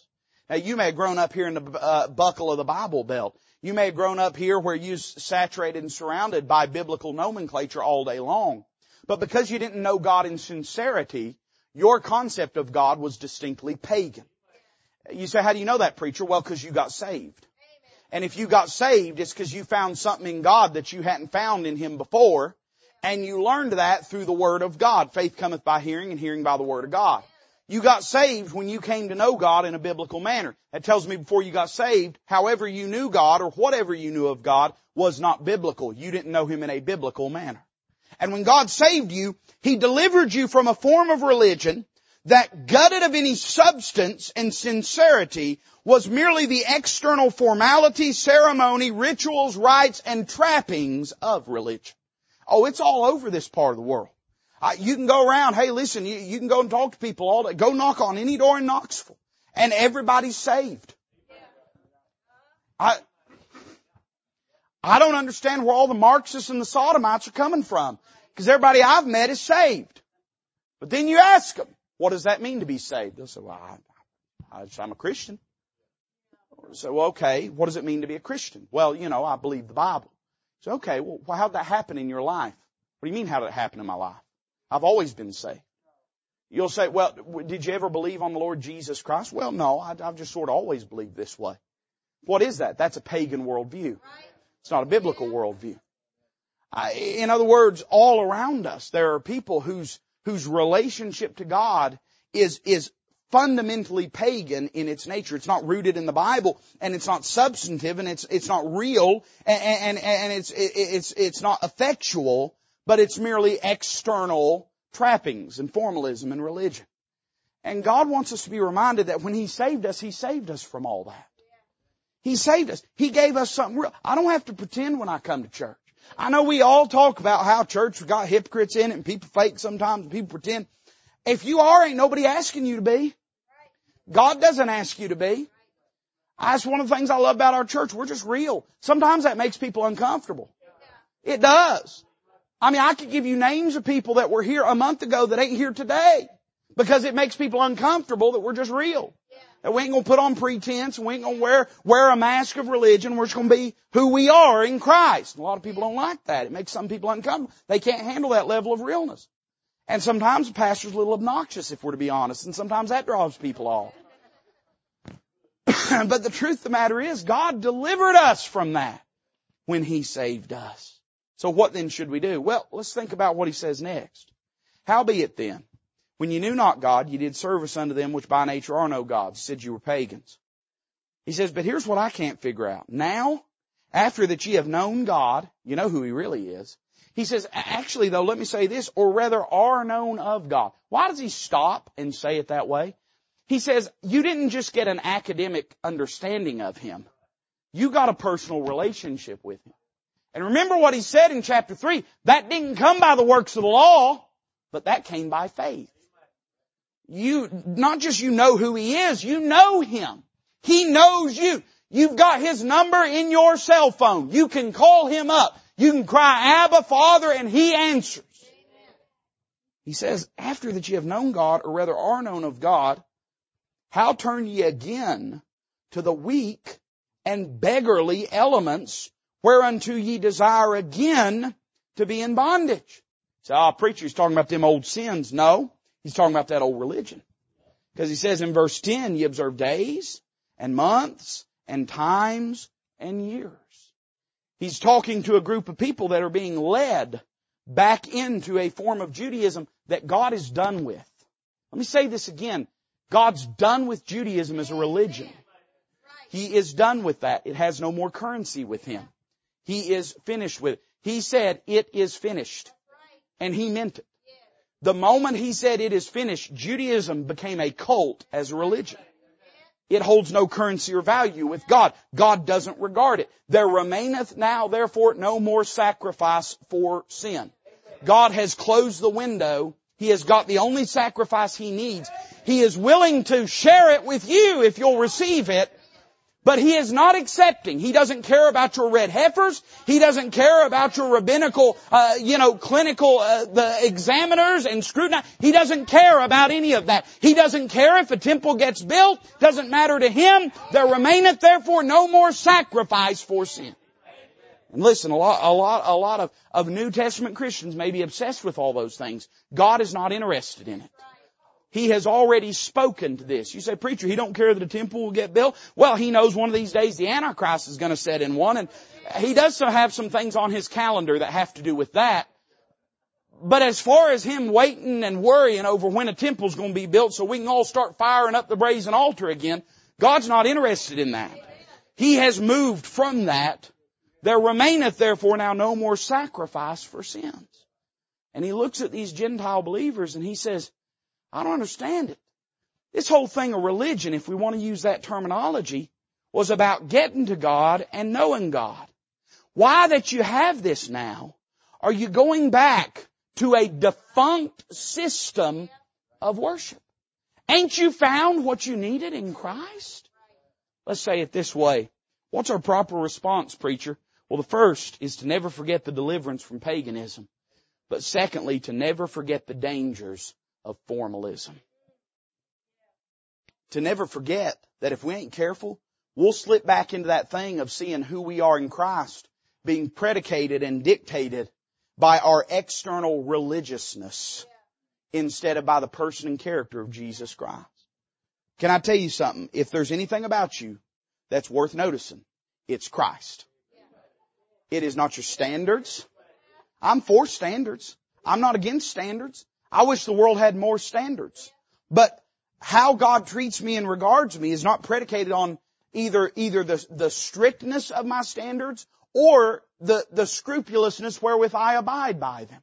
Now you may have grown up here in the uh, buckle of the Bible Belt. You may have grown up here where you're saturated and surrounded by biblical nomenclature all day long. But because you didn't know God in sincerity, your concept of God was distinctly pagan. You say, how do you know that preacher? Well, because you got saved. And if you got saved, it's because you found something in God that you hadn't found in Him before. And you learned that through the Word of God. Faith cometh by hearing and hearing by the Word of God. You got saved when you came to know God in a biblical manner. That tells me before you got saved, however you knew God or whatever you knew of God was not biblical. You didn't know Him in a biblical manner. And when God saved you, He delivered you from a form of religion that gutted of any substance and sincerity was merely the external formality, ceremony, rituals, rites, and trappings of religion. Oh, it's all over this part of the world. You can go around, hey listen, you, you can go and talk to people all day. Go knock on any door in Knoxville. And everybody's saved. I, I don't understand where all the Marxists and the Sodomites are coming from. Because everybody I've met is saved. But then you ask them, what does that mean to be saved? They'll say, well, I, I, I'm a Christian. So, okay, what does it mean to be a Christian? Well, you know, I believe the Bible. So, okay, well, how'd that happen in your life? What do you mean, how did it happen in my life? I've always been saved. You'll say, well, did you ever believe on the Lord Jesus Christ? Well, no, I've just sort of always believed this way. What is that? That's a pagan worldview. It's not a biblical worldview. in other words, all around us, there are people whose, whose relationship to God is, is fundamentally pagan in its nature. It's not rooted in the Bible, and it's not substantive, and it's it's not real, and and, and it's it's it's not effectual, but it's merely external trappings and formalism and religion. And God wants us to be reminded that when He saved us, He saved us from all that. He saved us. He gave us something real. I don't have to pretend when I come to church. I know we all talk about how church got hypocrites in it and people fake sometimes and people pretend. If you are, ain't nobody asking you to be. God doesn't ask you to be. That's one of the things I love about our church. We're just real. Sometimes that makes people uncomfortable. It does. I mean, I could give you names of people that were here a month ago that ain't here today because it makes people uncomfortable that we're just real. That we ain't gonna put on pretense we ain't gonna wear, wear a mask of religion. We're just gonna be who we are in Christ. A lot of people don't like that. It makes some people uncomfortable. They can't handle that level of realness. And sometimes the pastor's a little obnoxious if we're to be honest, and sometimes that drives people off. [coughs] but the truth of the matter is, God delivered us from that when He saved us. So what then should we do? Well, let's think about what He says next. Howbeit then, when you knew not God, you did service unto them which by nature are no gods, said you were pagans. He says, but here's what I can't figure out. Now, after that ye have known God, you know who He really is. He says, actually though, let me say this, or rather are known of God. Why does He stop and say it that way? He says, you didn't just get an academic understanding of Him. You got a personal relationship with Him. And remember what He said in chapter 3, that didn't come by the works of the law, but that came by faith. You, not just you know who He is, you know Him. He knows you. You've got His number in your cell phone. You can call Him up. You can cry, Abba, Father, and He answers. He says, after that ye have known God, or rather are known of God, how turn ye again to the weak and beggarly elements whereunto ye desire again to be in bondage? So, ah, preacher's talking about them old sins. No, he's talking about that old religion. Because he says in verse 10, ye observe days and months and times and years. He's talking to a group of people that are being led back into a form of Judaism that God is done with. Let me say this again. God's done with Judaism as a religion. He is done with that. It has no more currency with Him. He is finished with it. He said, it is finished. And He meant it. The moment He said it is finished, Judaism became a cult as a religion. It holds no currency or value with God. God doesn't regard it. There remaineth now therefore no more sacrifice for sin. God has closed the window. He has got the only sacrifice He needs. He is willing to share it with you if you'll receive it. But he is not accepting. He doesn't care about your red heifers. He doesn't care about your rabbinical, uh, you know, clinical, uh, the examiners and scrutiny. He doesn't care about any of that. He doesn't care if a temple gets built. Doesn't matter to him. There remaineth therefore no more sacrifice for sin. And listen, a lot, a lot, a lot of, of New Testament Christians may be obsessed with all those things. God is not interested in it. He has already spoken to this. You say, preacher, he don't care that a temple will get built. Well, he knows one of these days the Antichrist is going to set in one and he does have some things on his calendar that have to do with that. But as far as him waiting and worrying over when a temple's going to be built so we can all start firing up the brazen altar again, God's not interested in that. He has moved from that. There remaineth therefore now no more sacrifice for sins. And he looks at these Gentile believers and he says, I don't understand it. This whole thing of religion, if we want to use that terminology, was about getting to God and knowing God. Why that you have this now? Are you going back to a defunct system of worship? Ain't you found what you needed in Christ? Let's say it this way. What's our proper response, preacher? Well, the first is to never forget the deliverance from paganism. But secondly, to never forget the dangers of formalism. To never forget that if we ain't careful, we'll slip back into that thing of seeing who we are in Christ being predicated and dictated by our external religiousness instead of by the person and character of Jesus Christ. Can I tell you something? If there's anything about you that's worth noticing, it's Christ. It is not your standards. I'm for standards. I'm not against standards. I wish the world had more standards. But how God treats me and regards me is not predicated on either, either the, the strictness of my standards or the, the scrupulousness wherewith I abide by them.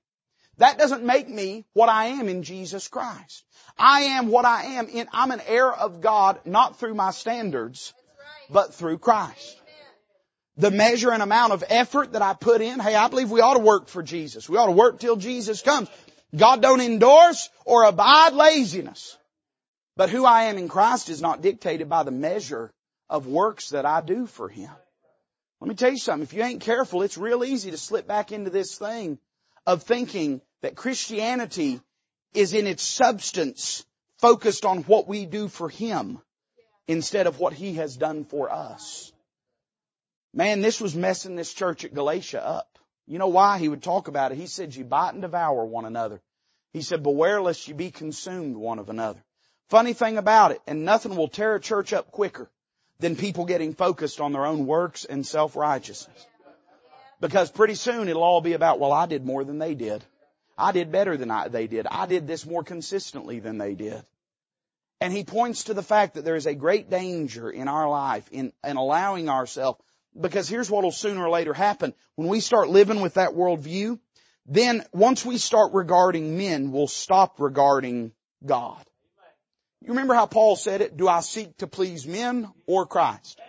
That doesn't make me what I am in Jesus Christ. I am what I am in, I'm an heir of God not through my standards, but through Christ. The measure and amount of effort that I put in, hey, I believe we ought to work for Jesus. We ought to work till Jesus comes. God don't endorse or abide laziness. But who I am in Christ is not dictated by the measure of works that I do for Him. Let me tell you something. If you ain't careful, it's real easy to slip back into this thing of thinking that Christianity is in its substance focused on what we do for Him instead of what He has done for us. Man, this was messing this church at Galatia up. You know why? He would talk about it. He said, you bite and devour one another. He said, beware lest you be consumed one of another. Funny thing about it, and nothing will tear a church up quicker than people getting focused on their own works and self-righteousness. Because pretty soon it'll all be about, well, I did more than they did. I did better than I, they did. I did this more consistently than they did. And he points to the fact that there is a great danger in our life in, in allowing ourselves, because here's what will sooner or later happen. When we start living with that worldview, then once we start regarding men, we'll stop regarding God. You remember how Paul said it? Do I seek to please men or Christ?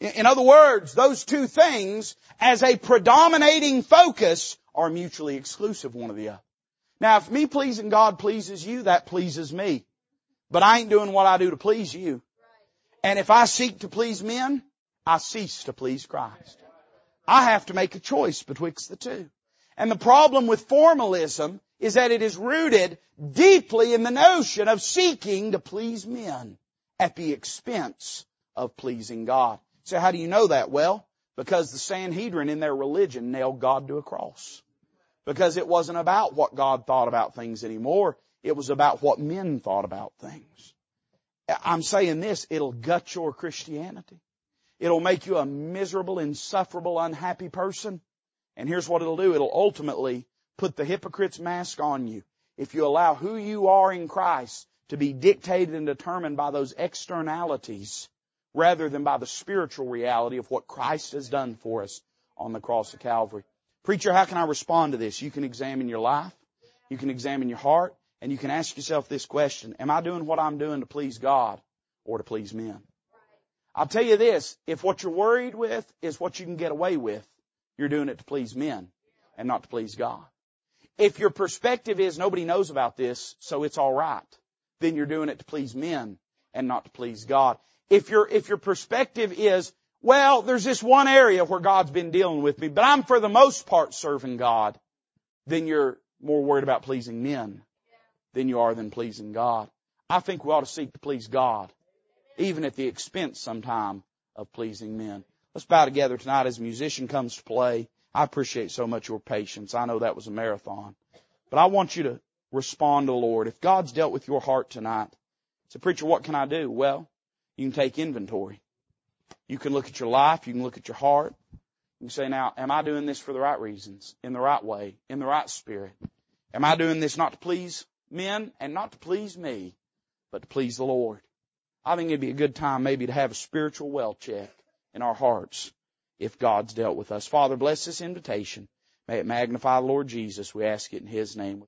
In other words, those two things, as a predominating focus, are mutually exclusive one of the other. Now, if me pleasing God pleases you, that pleases me. But I ain't doing what I do to please you. And if I seek to please men, I cease to please Christ. I have to make a choice betwixt the two. And the problem with formalism is that it is rooted deeply in the notion of seeking to please men at the expense of pleasing God. So how do you know that? Well, because the Sanhedrin in their religion nailed God to a cross. Because it wasn't about what God thought about things anymore. It was about what men thought about things. I'm saying this, it'll gut your Christianity. It'll make you a miserable, insufferable, unhappy person. And here's what it'll do. It'll ultimately put the hypocrite's mask on you. If you allow who you are in Christ to be dictated and determined by those externalities rather than by the spiritual reality of what Christ has done for us on the cross of Calvary. Preacher, how can I respond to this? You can examine your life. You can examine your heart and you can ask yourself this question. Am I doing what I'm doing to please God or to please men? I'll tell you this. If what you're worried with is what you can get away with, you're doing it to please men and not to please God. If your perspective is nobody knows about this, so it's alright, then you're doing it to please men and not to please God. If your, if your perspective is, well, there's this one area where God's been dealing with me, but I'm for the most part serving God, then you're more worried about pleasing men than you are than pleasing God. I think we ought to seek to please God, even at the expense sometime of pleasing men. Let's bow together tonight as a musician comes to play. I appreciate so much your patience. I know that was a marathon. But I want you to respond to the Lord. If God's dealt with your heart tonight, say, preacher, what can I do? Well, you can take inventory. You can look at your life. You can look at your heart. You can say, now, am I doing this for the right reasons? In the right way? In the right spirit? Am I doing this not to please men and not to please me, but to please the Lord? I think it'd be a good time maybe to have a spiritual well check in our hearts if God's dealt with us. Father, bless this invitation. May it magnify the Lord Jesus. We ask it in His name.